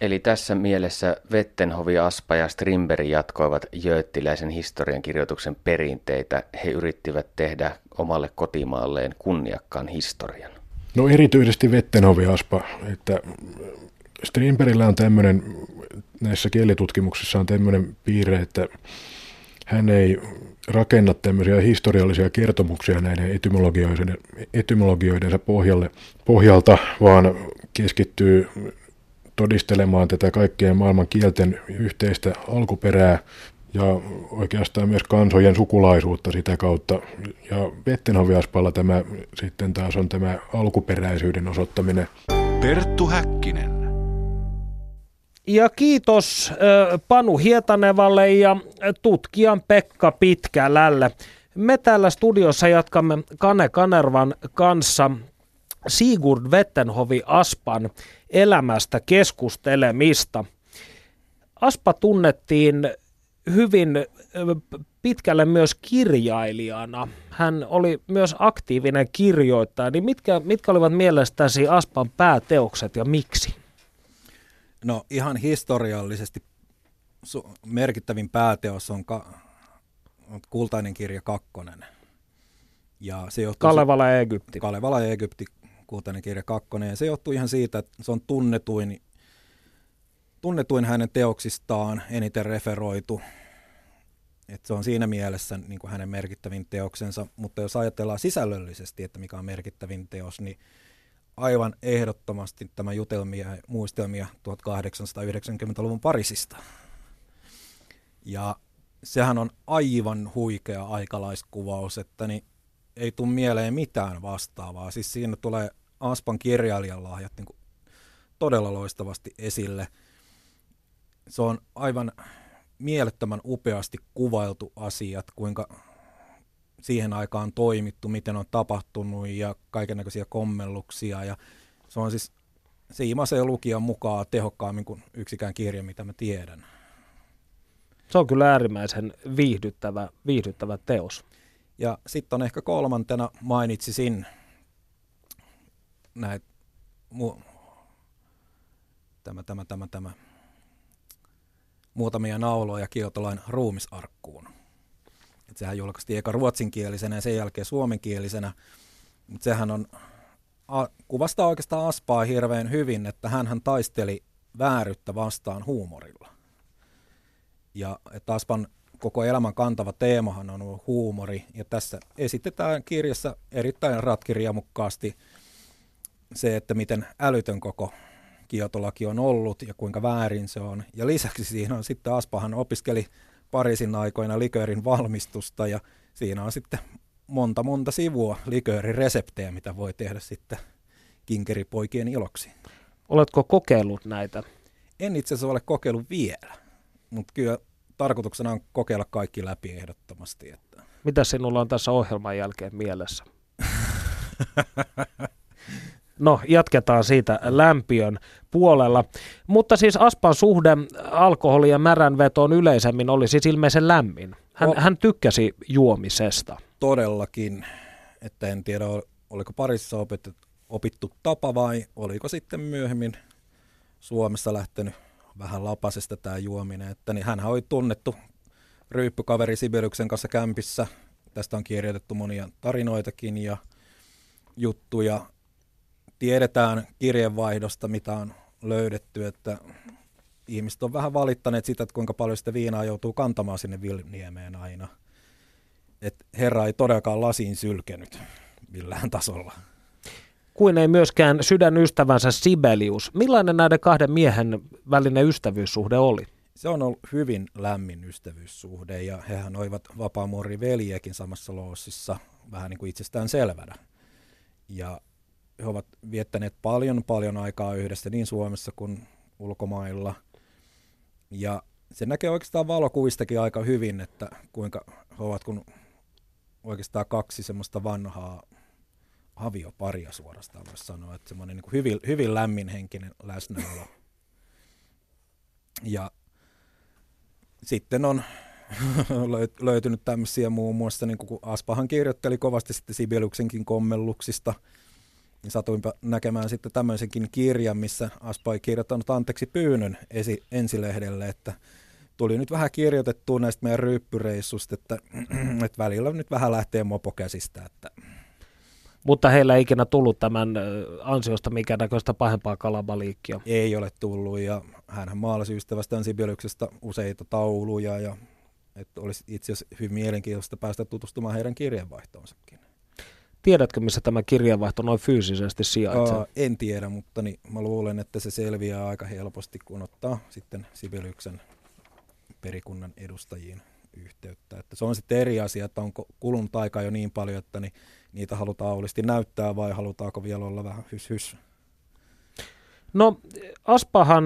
Eli tässä mielessä Vettenhovi, Aspa ja Strimberi jatkoivat jööttiläisen historiankirjoituksen perinteitä. He yrittivät tehdä omalle kotimaalleen kunniakkaan historian. No erityisesti Vettenhovi Aspa, että Strindbergillä on tämmöinen, näissä kielitutkimuksissa on tämmöinen piirre, että hän ei rakenna tämmöisiä historiallisia kertomuksia näiden etymologioiden, etymologioidensa pohjalle, pohjalta, vaan keskittyy todistelemaan tätä kaikkien maailman kielten yhteistä alkuperää ja oikeastaan myös kansojen sukulaisuutta sitä kautta. Ja Vettenhoviaspalla tämä sitten taas on tämä alkuperäisyyden osoittaminen. Perttu Häkkinen. Ja kiitos Panu Hietanevalle ja tutkijan Pekka Pitkälälle. Me täällä studiossa jatkamme Kane Kanervan kanssa Sigurd Vettenhovi Aspan elämästä keskustelemista. Aspa tunnettiin hyvin pitkälle myös kirjailijana. Hän oli myös aktiivinen kirjoittaja. Niin mitkä, mitkä olivat mielestäsi Aspan pääteokset ja miksi? No ihan historiallisesti su- merkittävin pääteos on, ka- Kultainen kirja kakkonen. Ja se johtuu Kalevala ja Egypti. Kalevala ja Egypti, Kultainen kirja kakkonen. Ja se johtuu ihan siitä, että se on tunnetuin, tunnetuin hänen teoksistaan, eniten referoitu. Et se on siinä mielessä niin kuin hänen merkittävin teoksensa, mutta jos ajatellaan sisällöllisesti, että mikä on merkittävin teos, niin aivan ehdottomasti tämä jutelmia ja muistelmia 1890-luvun Parisista. Ja sehän on aivan huikea aikalaiskuvaus, että niin ei tule mieleen mitään vastaavaa. Siis siinä tulee Aspan kirjailijan lahjat niin todella loistavasti esille. Se on aivan mielettömän upeasti kuvailtu asiat, kuinka siihen aikaan toimittu, miten on tapahtunut ja kaikenlaisia kommelluksia. Ja se on siis, se imasee lukijan mukaan tehokkaammin kuin yksikään kirja, mitä mä tiedän. Se on kyllä äärimmäisen viihdyttävä, viihdyttävä teos. Ja sitten on ehkä kolmantena mainitsisin näitä mu- tämä, tämä, tämä, tämä, muutamia nauloja Kiotolain ruumisarkkuun että sehän julkaistiin eka ruotsinkielisenä ja sen jälkeen suomenkielisenä, mutta sehän on, a, kuvastaa oikeastaan Aspaa hirveän hyvin, että hän taisteli vääryyttä vastaan huumorilla. Ja että Aspan koko elämän kantava teemahan on ollut huumori, ja tässä esitetään kirjassa erittäin ratkirjamukkaasti se, että miten älytön koko kiotolaki on ollut ja kuinka väärin se on. Ja lisäksi siinä on sitten Aspahan opiskeli Pariisin aikoina liköörin valmistusta ja siinä on sitten monta monta sivua liköörireseptejä, mitä voi tehdä sitten kinkeripoikien iloksi. Oletko kokeillut näitä? En itse asiassa ole kokeillut vielä, mutta kyllä tarkoituksena on kokeilla kaikki läpi ehdottomasti. Että. Mitä sinulla on tässä ohjelman jälkeen mielessä? No, jatketaan siitä lämpiön puolella. Mutta siis Aspan suhde alkoholi- ja märänvetoon yleisemmin oli siis ilmeisen lämmin. Hän, o- hän tykkäsi juomisesta. Todellakin, että en tiedä oliko parissa opittu, opittu tapa vai oliko sitten myöhemmin Suomessa lähtenyt vähän lapasesta tämä juominen. Että niin hän oli tunnettu ryyppykaveri Sibeliuksen kanssa kämpissä. Tästä on kirjoitettu monia tarinoitakin ja juttuja tiedetään kirjeenvaihdosta, mitä on löydetty, että ihmiset on vähän valittaneet sitä, että kuinka paljon sitä viinaa joutuu kantamaan sinne Vilniemeen aina. Et herra ei todellakaan lasiin sylkenyt millään tasolla. Kuin ei myöskään sydänystävänsä Sibelius. Millainen näiden kahden miehen välinen ystävyyssuhde oli? Se on ollut hyvin lämmin ystävyyssuhde ja hehän olivat vapaamuori veljekin samassa loossissa vähän niin kuin itsestään selvänä. Ja he ovat viettäneet paljon paljon aikaa yhdessä niin Suomessa kuin ulkomailla. Ja se näkee oikeastaan valokuvistakin aika hyvin, että kuinka he ovat kun oikeastaan kaksi semmoista vanhaa avioparia suorastaan voisi sanoa, että semmoinen niin hyvin, hyvin lämminhenkinen läsnäolo. Ja sitten on löytynyt tämmöisiä muun muassa, niin kuin Aspahan kirjoitteli kovasti sitten Sibeliuksenkin kommelluksista – satuinpa näkemään sitten tämmöisenkin kirjan, missä Aspa ei kirjoittanut anteeksi pyynnön esi- ensilehdelle, että tuli nyt vähän kirjoitettua näistä meidän ryyppyreissusta, että, että välillä nyt vähän lähtee mopo käsistä. Että. Mutta heillä ei ikinä tullut tämän ansiosta mikä näköistä pahempaa kalabaliikkia. Ei ole tullut ja hän maalasi ystävästään Sibeliuksesta useita tauluja ja että olisi itse asiassa hyvin mielenkiintoista päästä tutustumaan heidän kirjeenvaihtoonsakin. Tiedätkö, missä tämä kirjeenvaihto noin fyysisesti sijaitsee? Uh, en tiedä, mutta niin, mä luulen, että se selviää aika helposti, kun ottaa sitten Sibeliuksen perikunnan edustajiin yhteyttä. Että se on sitten eri asia, että onko kulunut aika jo niin paljon, että niin, niitä halutaan aulisti näyttää vai halutaanko vielä olla vähän hys hys. No Aspahan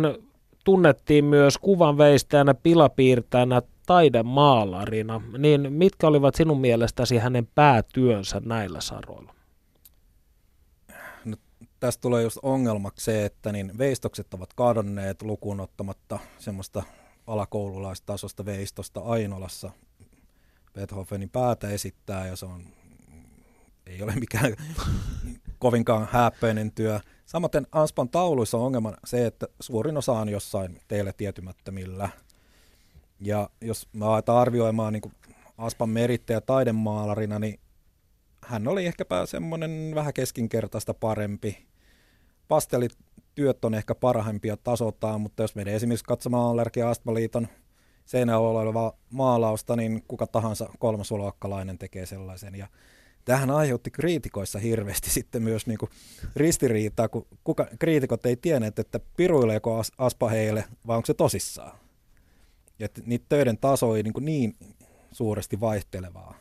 tunnettiin myös kuvanveistäjänä, pilapiirtäjänä, taidemaalarina, niin mitkä olivat sinun mielestäsi hänen päätyönsä näillä saroilla? No, tästä tulee just ongelmaksi se, että niin veistokset ovat kadonneet lukuun ottamatta semmoista alakoululaistasosta veistosta Ainolassa. Beethovenin päätä esittää ja se on, ei ole mikään kovinkaan häppöinen työ. Samaten Anspan tauluissa on ongelma se, että suurin osa on jossain teille tietymättömillä – ja jos mä aletaan arvioimaan niin Aspan merittäjä taidemaalarina, niin hän oli ehkäpä semmoinen vähän keskinkertaista parempi. Pastelityöt on ehkä parhaimpia tasotaan, mutta jos meidän esimerkiksi katsomaan Allergia Astmaliiton seinällä olevaa maalausta, niin kuka tahansa kolmasuluokkalainen tekee sellaisen. Ja tähän aiheutti kriitikoissa hirveästi sitten myös niin kuin ristiriitaa, kun kuka, kriitikot ei tienneet, että piruileeko Aspa heille vai onko se tosissaan. Ja että niitä töiden taso ei niin, niin suuresti vaihtelevaa.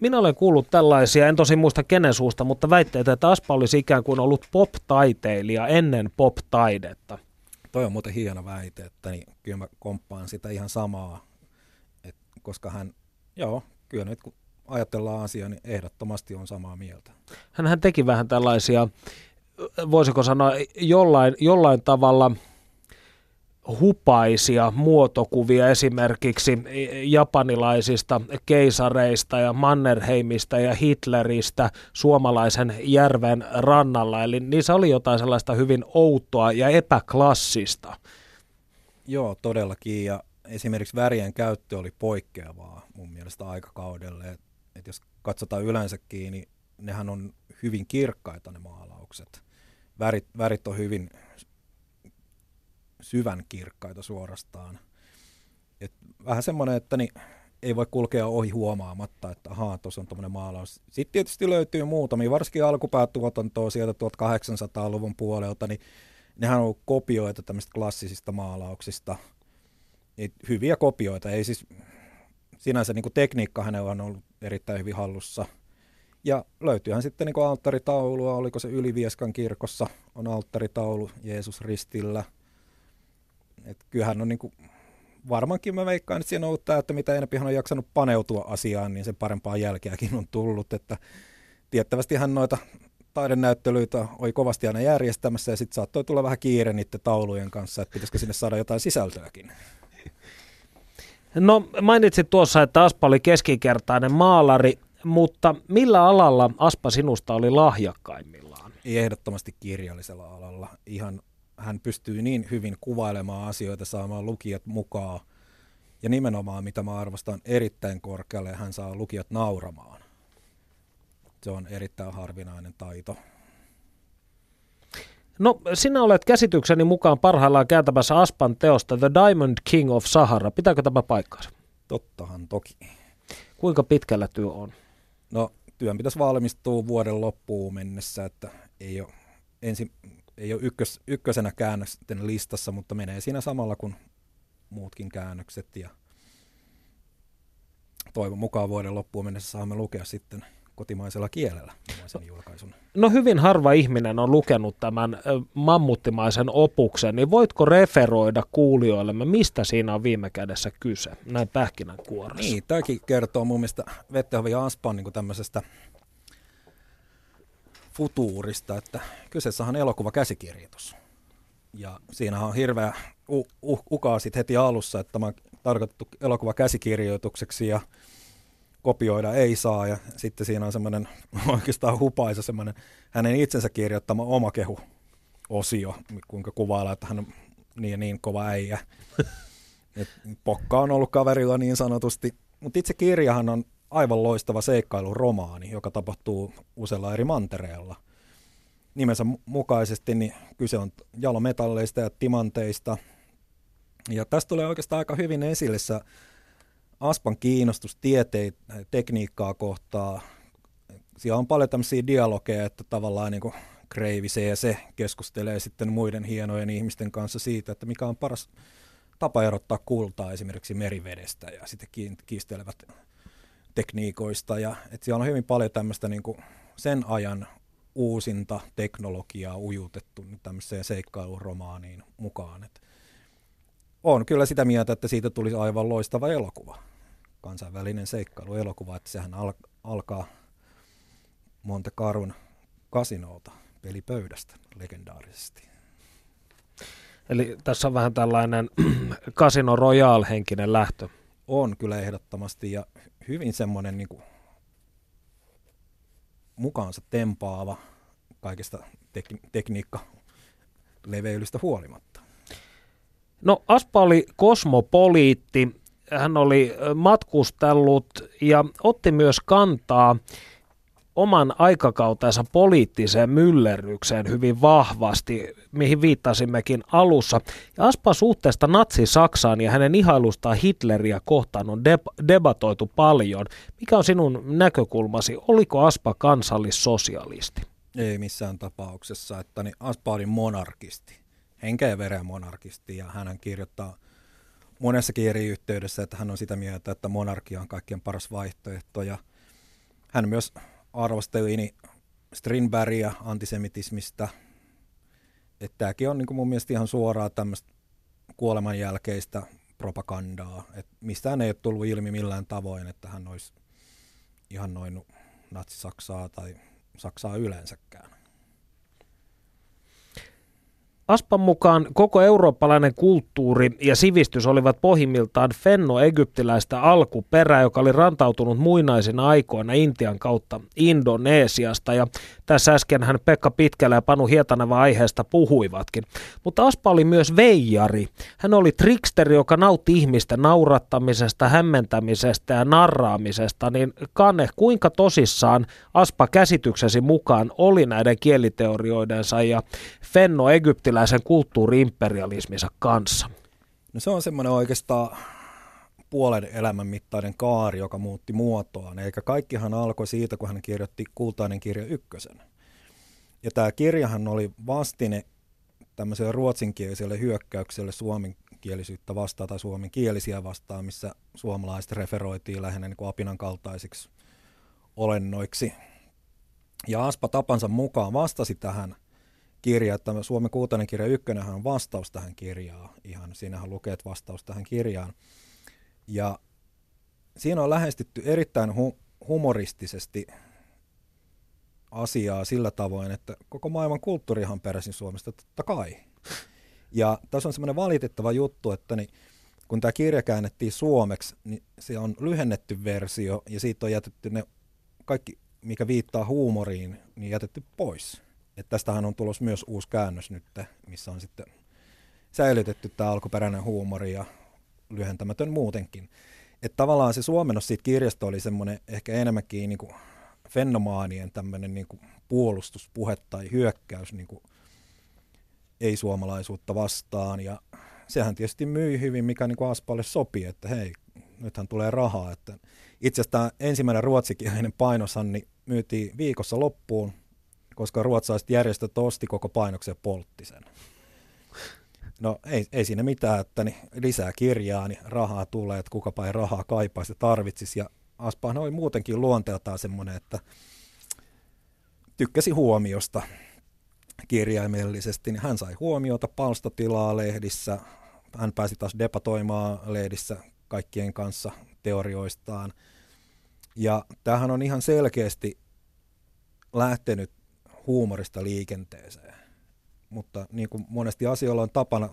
Minä olen kuullut tällaisia, en tosi muista kenen suusta, mutta väitteitä, että Aspa olisi ikään kuin ollut pop-taiteilija ennen pop-taidetta. Toi on muuten hieno väite, että niin, kyllä mä komppaan sitä ihan samaa, et, koska hän, joo, kyllä nyt kun ajatellaan asiaa, niin ehdottomasti on samaa mieltä. Hän teki vähän tällaisia, voisiko sanoa, jollain, jollain tavalla – hupaisia muotokuvia esimerkiksi japanilaisista keisareista ja Mannerheimista ja Hitleristä suomalaisen järven rannalla. Eli niissä oli jotain sellaista hyvin outoa ja epäklassista. Joo, todellakin. Ja esimerkiksi värien käyttö oli poikkeavaa mun mielestä aikakaudelle. Et, et jos katsotaan yleensäkin, niin nehän on hyvin kirkkaita ne maalaukset. Värit, värit on hyvin syvän kirkkaita suorastaan. Et vähän semmoinen, että niin ei voi kulkea ohi huomaamatta, että ahaa, tuossa on tuommoinen maalaus. Sitten tietysti löytyy muutamia, varsinkin alkupäätuotantoa sieltä 1800-luvun puolelta, niin nehän on kopioita tämmöistä klassisista maalauksista. Et hyviä kopioita, ei siis sinänsä niin tekniikka hänellä on ollut erittäin hyvin hallussa. Ja löytyyhän sitten niin alttaritaulua, oliko se Ylivieskan kirkossa, on alttaritaulu Jeesus ristillä. Et kyllähän on niin kuin varmaankin mä veikkaan, että siinä on ollut tämä, että mitä enempi hän on jaksanut paneutua asiaan, niin sen parempaa jälkeäkin on tullut. Että tiettävästi hän noita taidenäyttelyitä oli kovasti aina järjestämässä ja sitten saattoi tulla vähän kiire niiden taulujen kanssa, että pitäisikö sinne saada jotain sisältöäkin. No mainitsit tuossa, että Aspa oli keskikertainen maalari, mutta millä alalla Aspa sinusta oli lahjakkaimmillaan? Ehdottomasti kirjallisella alalla. Ihan hän pystyy niin hyvin kuvailemaan asioita, saamaan lukijat mukaan. Ja nimenomaan, mitä mä arvostan erittäin korkealle, hän saa lukijat nauramaan. Se on erittäin harvinainen taito. No, sinä olet käsitykseni mukaan parhaillaan kääntämässä Aspan teosta The Diamond King of Sahara. Pitääkö tämä paikkaansa? Tottahan toki. Kuinka pitkällä työ on? No, työn pitäisi valmistua vuoden loppuun mennessä, että ei ole ensi, ei ole ykkös, ykkösenä käännösten listassa, mutta menee siinä samalla kuin muutkin käännökset ja toivon mukaan vuoden loppuun mennessä saamme lukea sitten kotimaisella kielellä sen julkaisun. No hyvin harva ihminen on lukenut tämän mammuttimaisen opuksen, niin voitko referoida kuulijoille, mistä siinä on viime kädessä kyse, näin pähkinänkuoressa? Niin, tämäkin kertoo mun mielestä Vettehovi Aspan niin tämmöisestä futuurista, että kyseessä on elokuva käsikirjoitus. Ja siinä on hirveä u- u- ukaasit heti alussa, että tämä on tarkoitettu elokuva käsikirjoitukseksi ja kopioida ei saa. Ja sitten siinä on semmoinen oikeastaan hupaisa semmoinen hänen itsensä kirjoittama omakehu osio, kuinka kuvailla, että hän on niin ja niin kova äijä. Et pokka on ollut kaverilla niin sanotusti. Mutta itse kirjahan on aivan loistava seikkailuromaani, joka tapahtuu useilla eri mantereilla. Nimensä mukaisesti niin kyse on jalometalleista ja timanteista. Ja tästä tulee oikeastaan aika hyvin esille se Aspan kiinnostus tieteitä, tekniikkaa kohtaa. Siellä on paljon tämmöisiä dialogeja, että tavallaan niin Kreivi ja se keskustelee sitten muiden hienojen ihmisten kanssa siitä, että mikä on paras tapa erottaa kultaa esimerkiksi merivedestä ja sitten kiistelevät tekniikoista. Ja, että siellä on hyvin paljon tämmöistä niin kuin sen ajan uusinta teknologiaa ujutettu tämmöiseen seikkailuromaaniin mukaan. Et on kyllä sitä mieltä, että siitä tulisi aivan loistava elokuva. Kansainvälinen seikkailuelokuva, että sehän al- alkaa Monte Carun kasinolta pelipöydästä legendaarisesti. Eli tässä on vähän tällainen Casino Royale-henkinen lähtö. On kyllä ehdottomasti ja hyvin semmoinen niin kuin mukaansa tempaava kaikesta tek- tekniikka leveilystä huolimatta. No Aspa oli kosmopoliitti, hän oli matkustellut ja otti myös kantaa oman aikakautensa poliittiseen myllerrykseen hyvin vahvasti, mihin viittasimmekin alussa. Ja Aspa suhteesta natsi-Saksaan ja hänen ihailustaan Hitleriä kohtaan on deb- debatoitu paljon. Mikä on sinun näkökulmasi? Oliko Aspa kansallissosialisti? Ei missään tapauksessa, että niin Aspa oli monarkisti, henkeä ja monarkisti, ja hän kirjoittaa monessakin eri yhteydessä, että hän on sitä mieltä, että monarkia on kaikkien paras vaihtoehto, ja hän myös arvosteli niin Strindbergia antisemitismistä. Että tämäkin on niin kuin mun mielestä ihan suoraa tämmöistä kuoleman jälkeistä propagandaa. Että mistään ei ole tullut ilmi millään tavoin, että hän olisi ihan noin natsi-Saksaa tai Saksaa yleensäkään. Aspan mukaan koko eurooppalainen kulttuuri ja sivistys olivat pohjimmiltaan fenno-egyptiläistä alkuperää, joka oli rantautunut muinaisina aikoina Intian kautta Indonesiasta. Ja tässä äsken hän Pekka Pitkälä ja Panu Hietaneva aiheesta puhuivatkin. Mutta Aspa oli myös veijari. Hän oli triksteri, joka nautti ihmisten naurattamisesta, hämmentämisestä ja narraamisesta. Niin Kanne, kuinka tosissaan Aspa käsityksesi mukaan oli näiden kieliteorioidensa ja fenno-egyptiläisen eteläisen kulttuuriimperialisminsa kanssa? No se on semmoinen oikeastaan puolen elämän mittainen kaari, joka muutti muotoaan. Eikä kaikkihan alkoi siitä, kun hän kirjoitti Kultainen kirja ykkösen. Ja tämä kirjahan oli vastine tämmöiselle ruotsinkieliselle hyökkäykselle suomenkielisyyttä vastaan tai suomenkielisiä vastaan, missä suomalaiset referoitiin lähinnä niin kuin apinan kaltaisiksi olennoiksi. Ja Aspa tapansa mukaan vastasi tähän kirja, että Suomen kuutainen kirja ykkönen on vastaus tähän kirjaan. Ihan siinähän lukee vastaus tähän kirjaan. Ja siinä on lähestytty erittäin hu- humoristisesti asiaa sillä tavoin, että koko maailman kulttuurihan peräisin Suomesta, totta kai. Ja tässä on semmoinen valitettava juttu, että niin, kun tämä kirja käännettiin suomeksi, niin se on lyhennetty versio ja siitä on jätetty ne kaikki, mikä viittaa huumoriin, niin jätetty pois. Että tästähän on tulossa myös uusi käännös nyt, missä on sitten säilytetty tämä alkuperäinen huumori ja lyhentämätön muutenkin. Että tavallaan se suomennos siitä kirjasta oli semmoinen ehkä enemmänkin niin kuin fenomaanien tämmöinen niin kuin puolustuspuhe tai hyökkäys niin kuin ei-suomalaisuutta vastaan. Ja sehän tietysti myi hyvin, mikä niin kuin Aspalle sopii, että hei, nythän tulee rahaa. Että itse asiassa tämä ensimmäinen ruotsikielinen painoshan niin myytiin viikossa loppuun – koska ruotsalaiset järjestöt osti koko painoksen ja poltti sen. No ei, ei siinä mitään, että niin lisää kirjaa, niin rahaa tulee, että kukapa ei rahaa kaipaisi ja tarvitsisi. Ja Aspahan oli muutenkin luonteeltaan semmoinen, että tykkäsi huomiosta kirjaimellisesti, niin hän sai huomiota palstatilaa lehdissä, hän pääsi taas debatoimaan lehdissä kaikkien kanssa teorioistaan. Ja tämähän on ihan selkeästi lähtenyt huumorista liikenteeseen. Mutta niin kuin monesti asioilla on tapana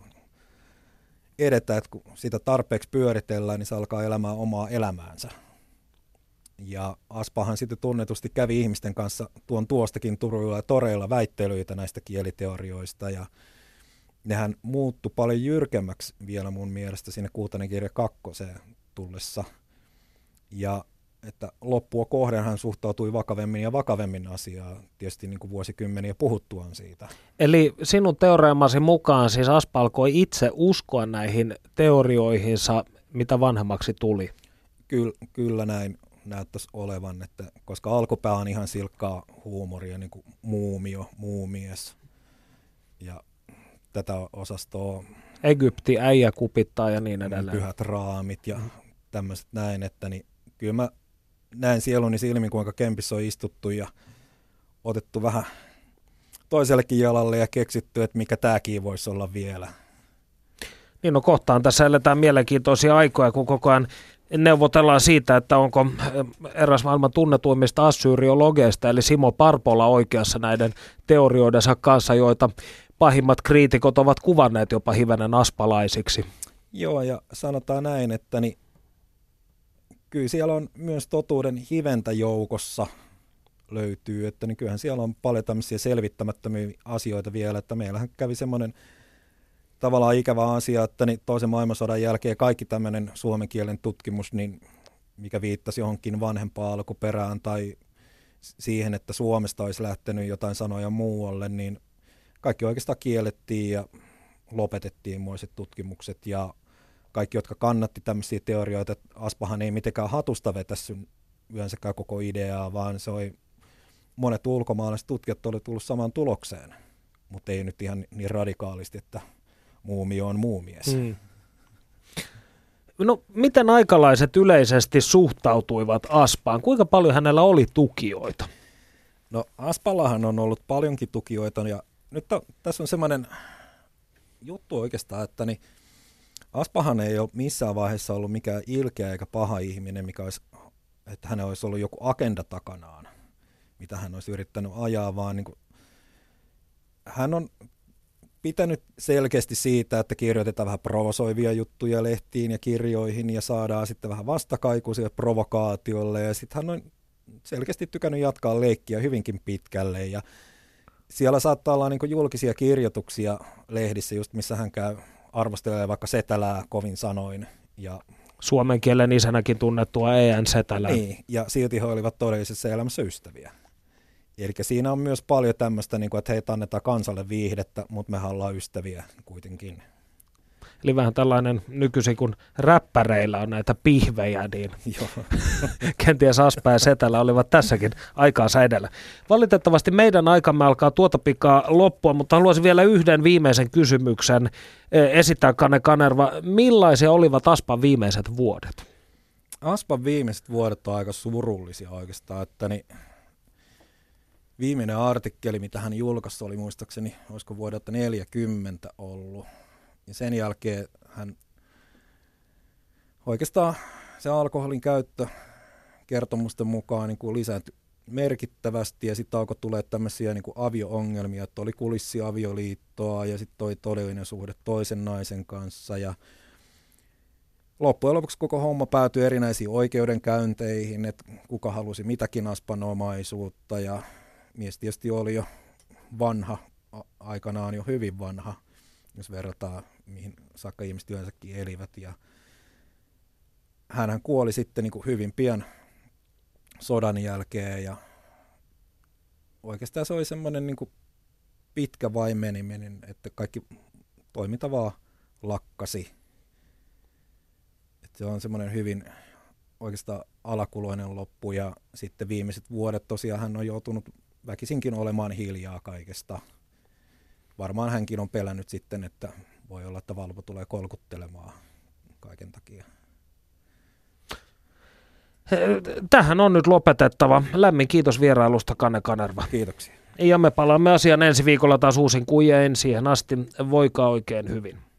edetä, että kun sitä tarpeeksi pyöritellään, niin se alkaa elämään omaa elämäänsä. Ja Aspahan sitten tunnetusti kävi ihmisten kanssa tuon tuostakin Turuilla ja toreilla väittelyitä näistä kieliteorioista ja nehän muuttu paljon jyrkemmäksi vielä mun mielestä sinne kuutainen kirja kakkoseen tullessa. Ja että loppua kohden hän suhtautui vakavemmin ja vakavemmin asiaan, tietysti niin kuin vuosikymmeniä puhuttuaan siitä. Eli sinun teoreemasi mukaan siis Aspa alkoi itse uskoa näihin teorioihinsa, mitä vanhemmaksi tuli? Kyllä, kyllä näin näyttäisi olevan, että koska alkupää on ihan silkkaa huumoria, niin kuin muumio, muumies ja tätä osastoa. Egypti, äijä kupittaa ja niin edelleen. Pyhät raamit ja tämmöiset näin, että niin kyllä mä näen sieluni silmin, kuinka kempissä on istuttu ja otettu vähän toisellekin jalalle ja keksitty, että mikä tämäkin voisi olla vielä. Niin no kohtaan tässä eletään mielenkiintoisia aikoja, kun koko ajan neuvotellaan siitä, että onko eräs maailman tunnetuimmista assyriologeista, eli Simo Parpola oikeassa näiden teorioidensa kanssa, joita pahimmat kriitikot ovat kuvanneet jopa hivenen aspalaisiksi. Joo, ja sanotaan näin, että niin kyllä siellä on myös totuuden hiventä joukossa löytyy, että niin kyllähän siellä on paljon tämmöisiä selvittämättömiä asioita vielä, että meillähän kävi semmoinen tavallaan ikävä asia, että niin toisen maailmansodan jälkeen kaikki tämmöinen suomen kielen tutkimus, niin mikä viittasi johonkin vanhempaan alkuperään tai siihen, että Suomesta olisi lähtenyt jotain sanoja muualle, niin kaikki oikeastaan kiellettiin ja lopetettiin muiset tutkimukset. Ja kaikki, jotka kannatti tämmöisiä teorioita, että Aspahan ei mitenkään hatusta vetässyt yleensäkään koko ideaa, vaan se oli, monet ulkomaalaiset tutkijat olivat tullut samaan tulokseen, mutta ei nyt ihan niin radikaalisti, että muumio on muumies. Hmm. No, miten aikalaiset yleisesti suhtautuivat Aspaan? Kuinka paljon hänellä oli tukijoita? No Aspallahan on ollut paljonkin tukijoita ja nyt to, tässä on semmoinen juttu oikeastaan, että niin Aspahan ei ole missään vaiheessa ollut mikään ilkeä eikä paha ihminen, mikä olisi, että hän olisi ollut joku agenda takanaan, mitä hän olisi yrittänyt ajaa, vaan niin kuin, hän on pitänyt selkeästi siitä, että kirjoitetaan vähän provosoivia juttuja lehtiin ja kirjoihin ja saadaan sitten vähän vastakaikuisia provokaatiolle. Ja sitten hän on selkeästi tykännyt jatkaa leikkiä hyvinkin pitkälle. Ja siellä saattaa olla niin julkisia kirjoituksia lehdissä, just missä hän käy arvostelee vaikka Setälää kovin sanoin. Ja, Suomen kielen isänäkin tunnettua E.N. Setälää. Niin, ja silti he olivat todellisessa elämässä ystäviä. Eli siinä on myös paljon tämmöistä, niin kuin, että heitä annetaan kansalle viihdettä, mutta me ollaan ystäviä kuitenkin. Eli vähän tällainen nykyisin, kun räppäreillä on näitä pihvejä, niin Joo. kenties Aspa ja Setälä olivat tässäkin aikaansa edellä. Valitettavasti meidän aikamme alkaa tuota pikaa loppua, mutta haluaisin vielä yhden viimeisen kysymyksen eh, esittää Kane Kanerva. Millaisia olivat Aspan viimeiset vuodet? Aspan viimeiset vuodet on aika surullisia oikeastaan, että niin viimeinen artikkeli, mitä hän julkaisi, oli muistaakseni, olisiko vuodelta 40 ollut. Ja sen jälkeen hän oikeastaan se alkoholin käyttö kertomusten mukaan niin kuin lisääntyi merkittävästi ja sitten alkoi tulee tämmöisiä niin kuin avio-ongelmia, että oli kulissiavioliittoa ja sitten toi todellinen suhde toisen naisen kanssa ja loppujen lopuksi koko homma päätyi erinäisiin oikeudenkäynteihin, että kuka halusi mitäkin aspanomaisuutta ja mies tietysti oli jo vanha, aikanaan jo hyvin vanha, jos verrataan mihin saakka ihmiset yleensäkin elivät. Ja hänhän kuoli sitten niin kuin hyvin pian sodan jälkeen ja oikeastaan se oli semmoinen niin pitkä vaimeniminen, että kaikki toiminta vaan lakkasi. Että se on semmoinen hyvin oikeastaan alakuloinen loppu ja sitten viimeiset vuodet tosiaan hän on joutunut väkisinkin olemaan hiljaa kaikesta. Varmaan hänkin on pelännyt sitten, että voi olla, että Valvo tulee kolkuttelemaan kaiken takia. Tähän on nyt lopetettava. Lämmin kiitos vierailusta, Kanne Kanerva. Kiitoksia. Ja me palaamme asiaan ensi viikolla taas uusin kujein. Siihen asti voikaa oikein hyvin.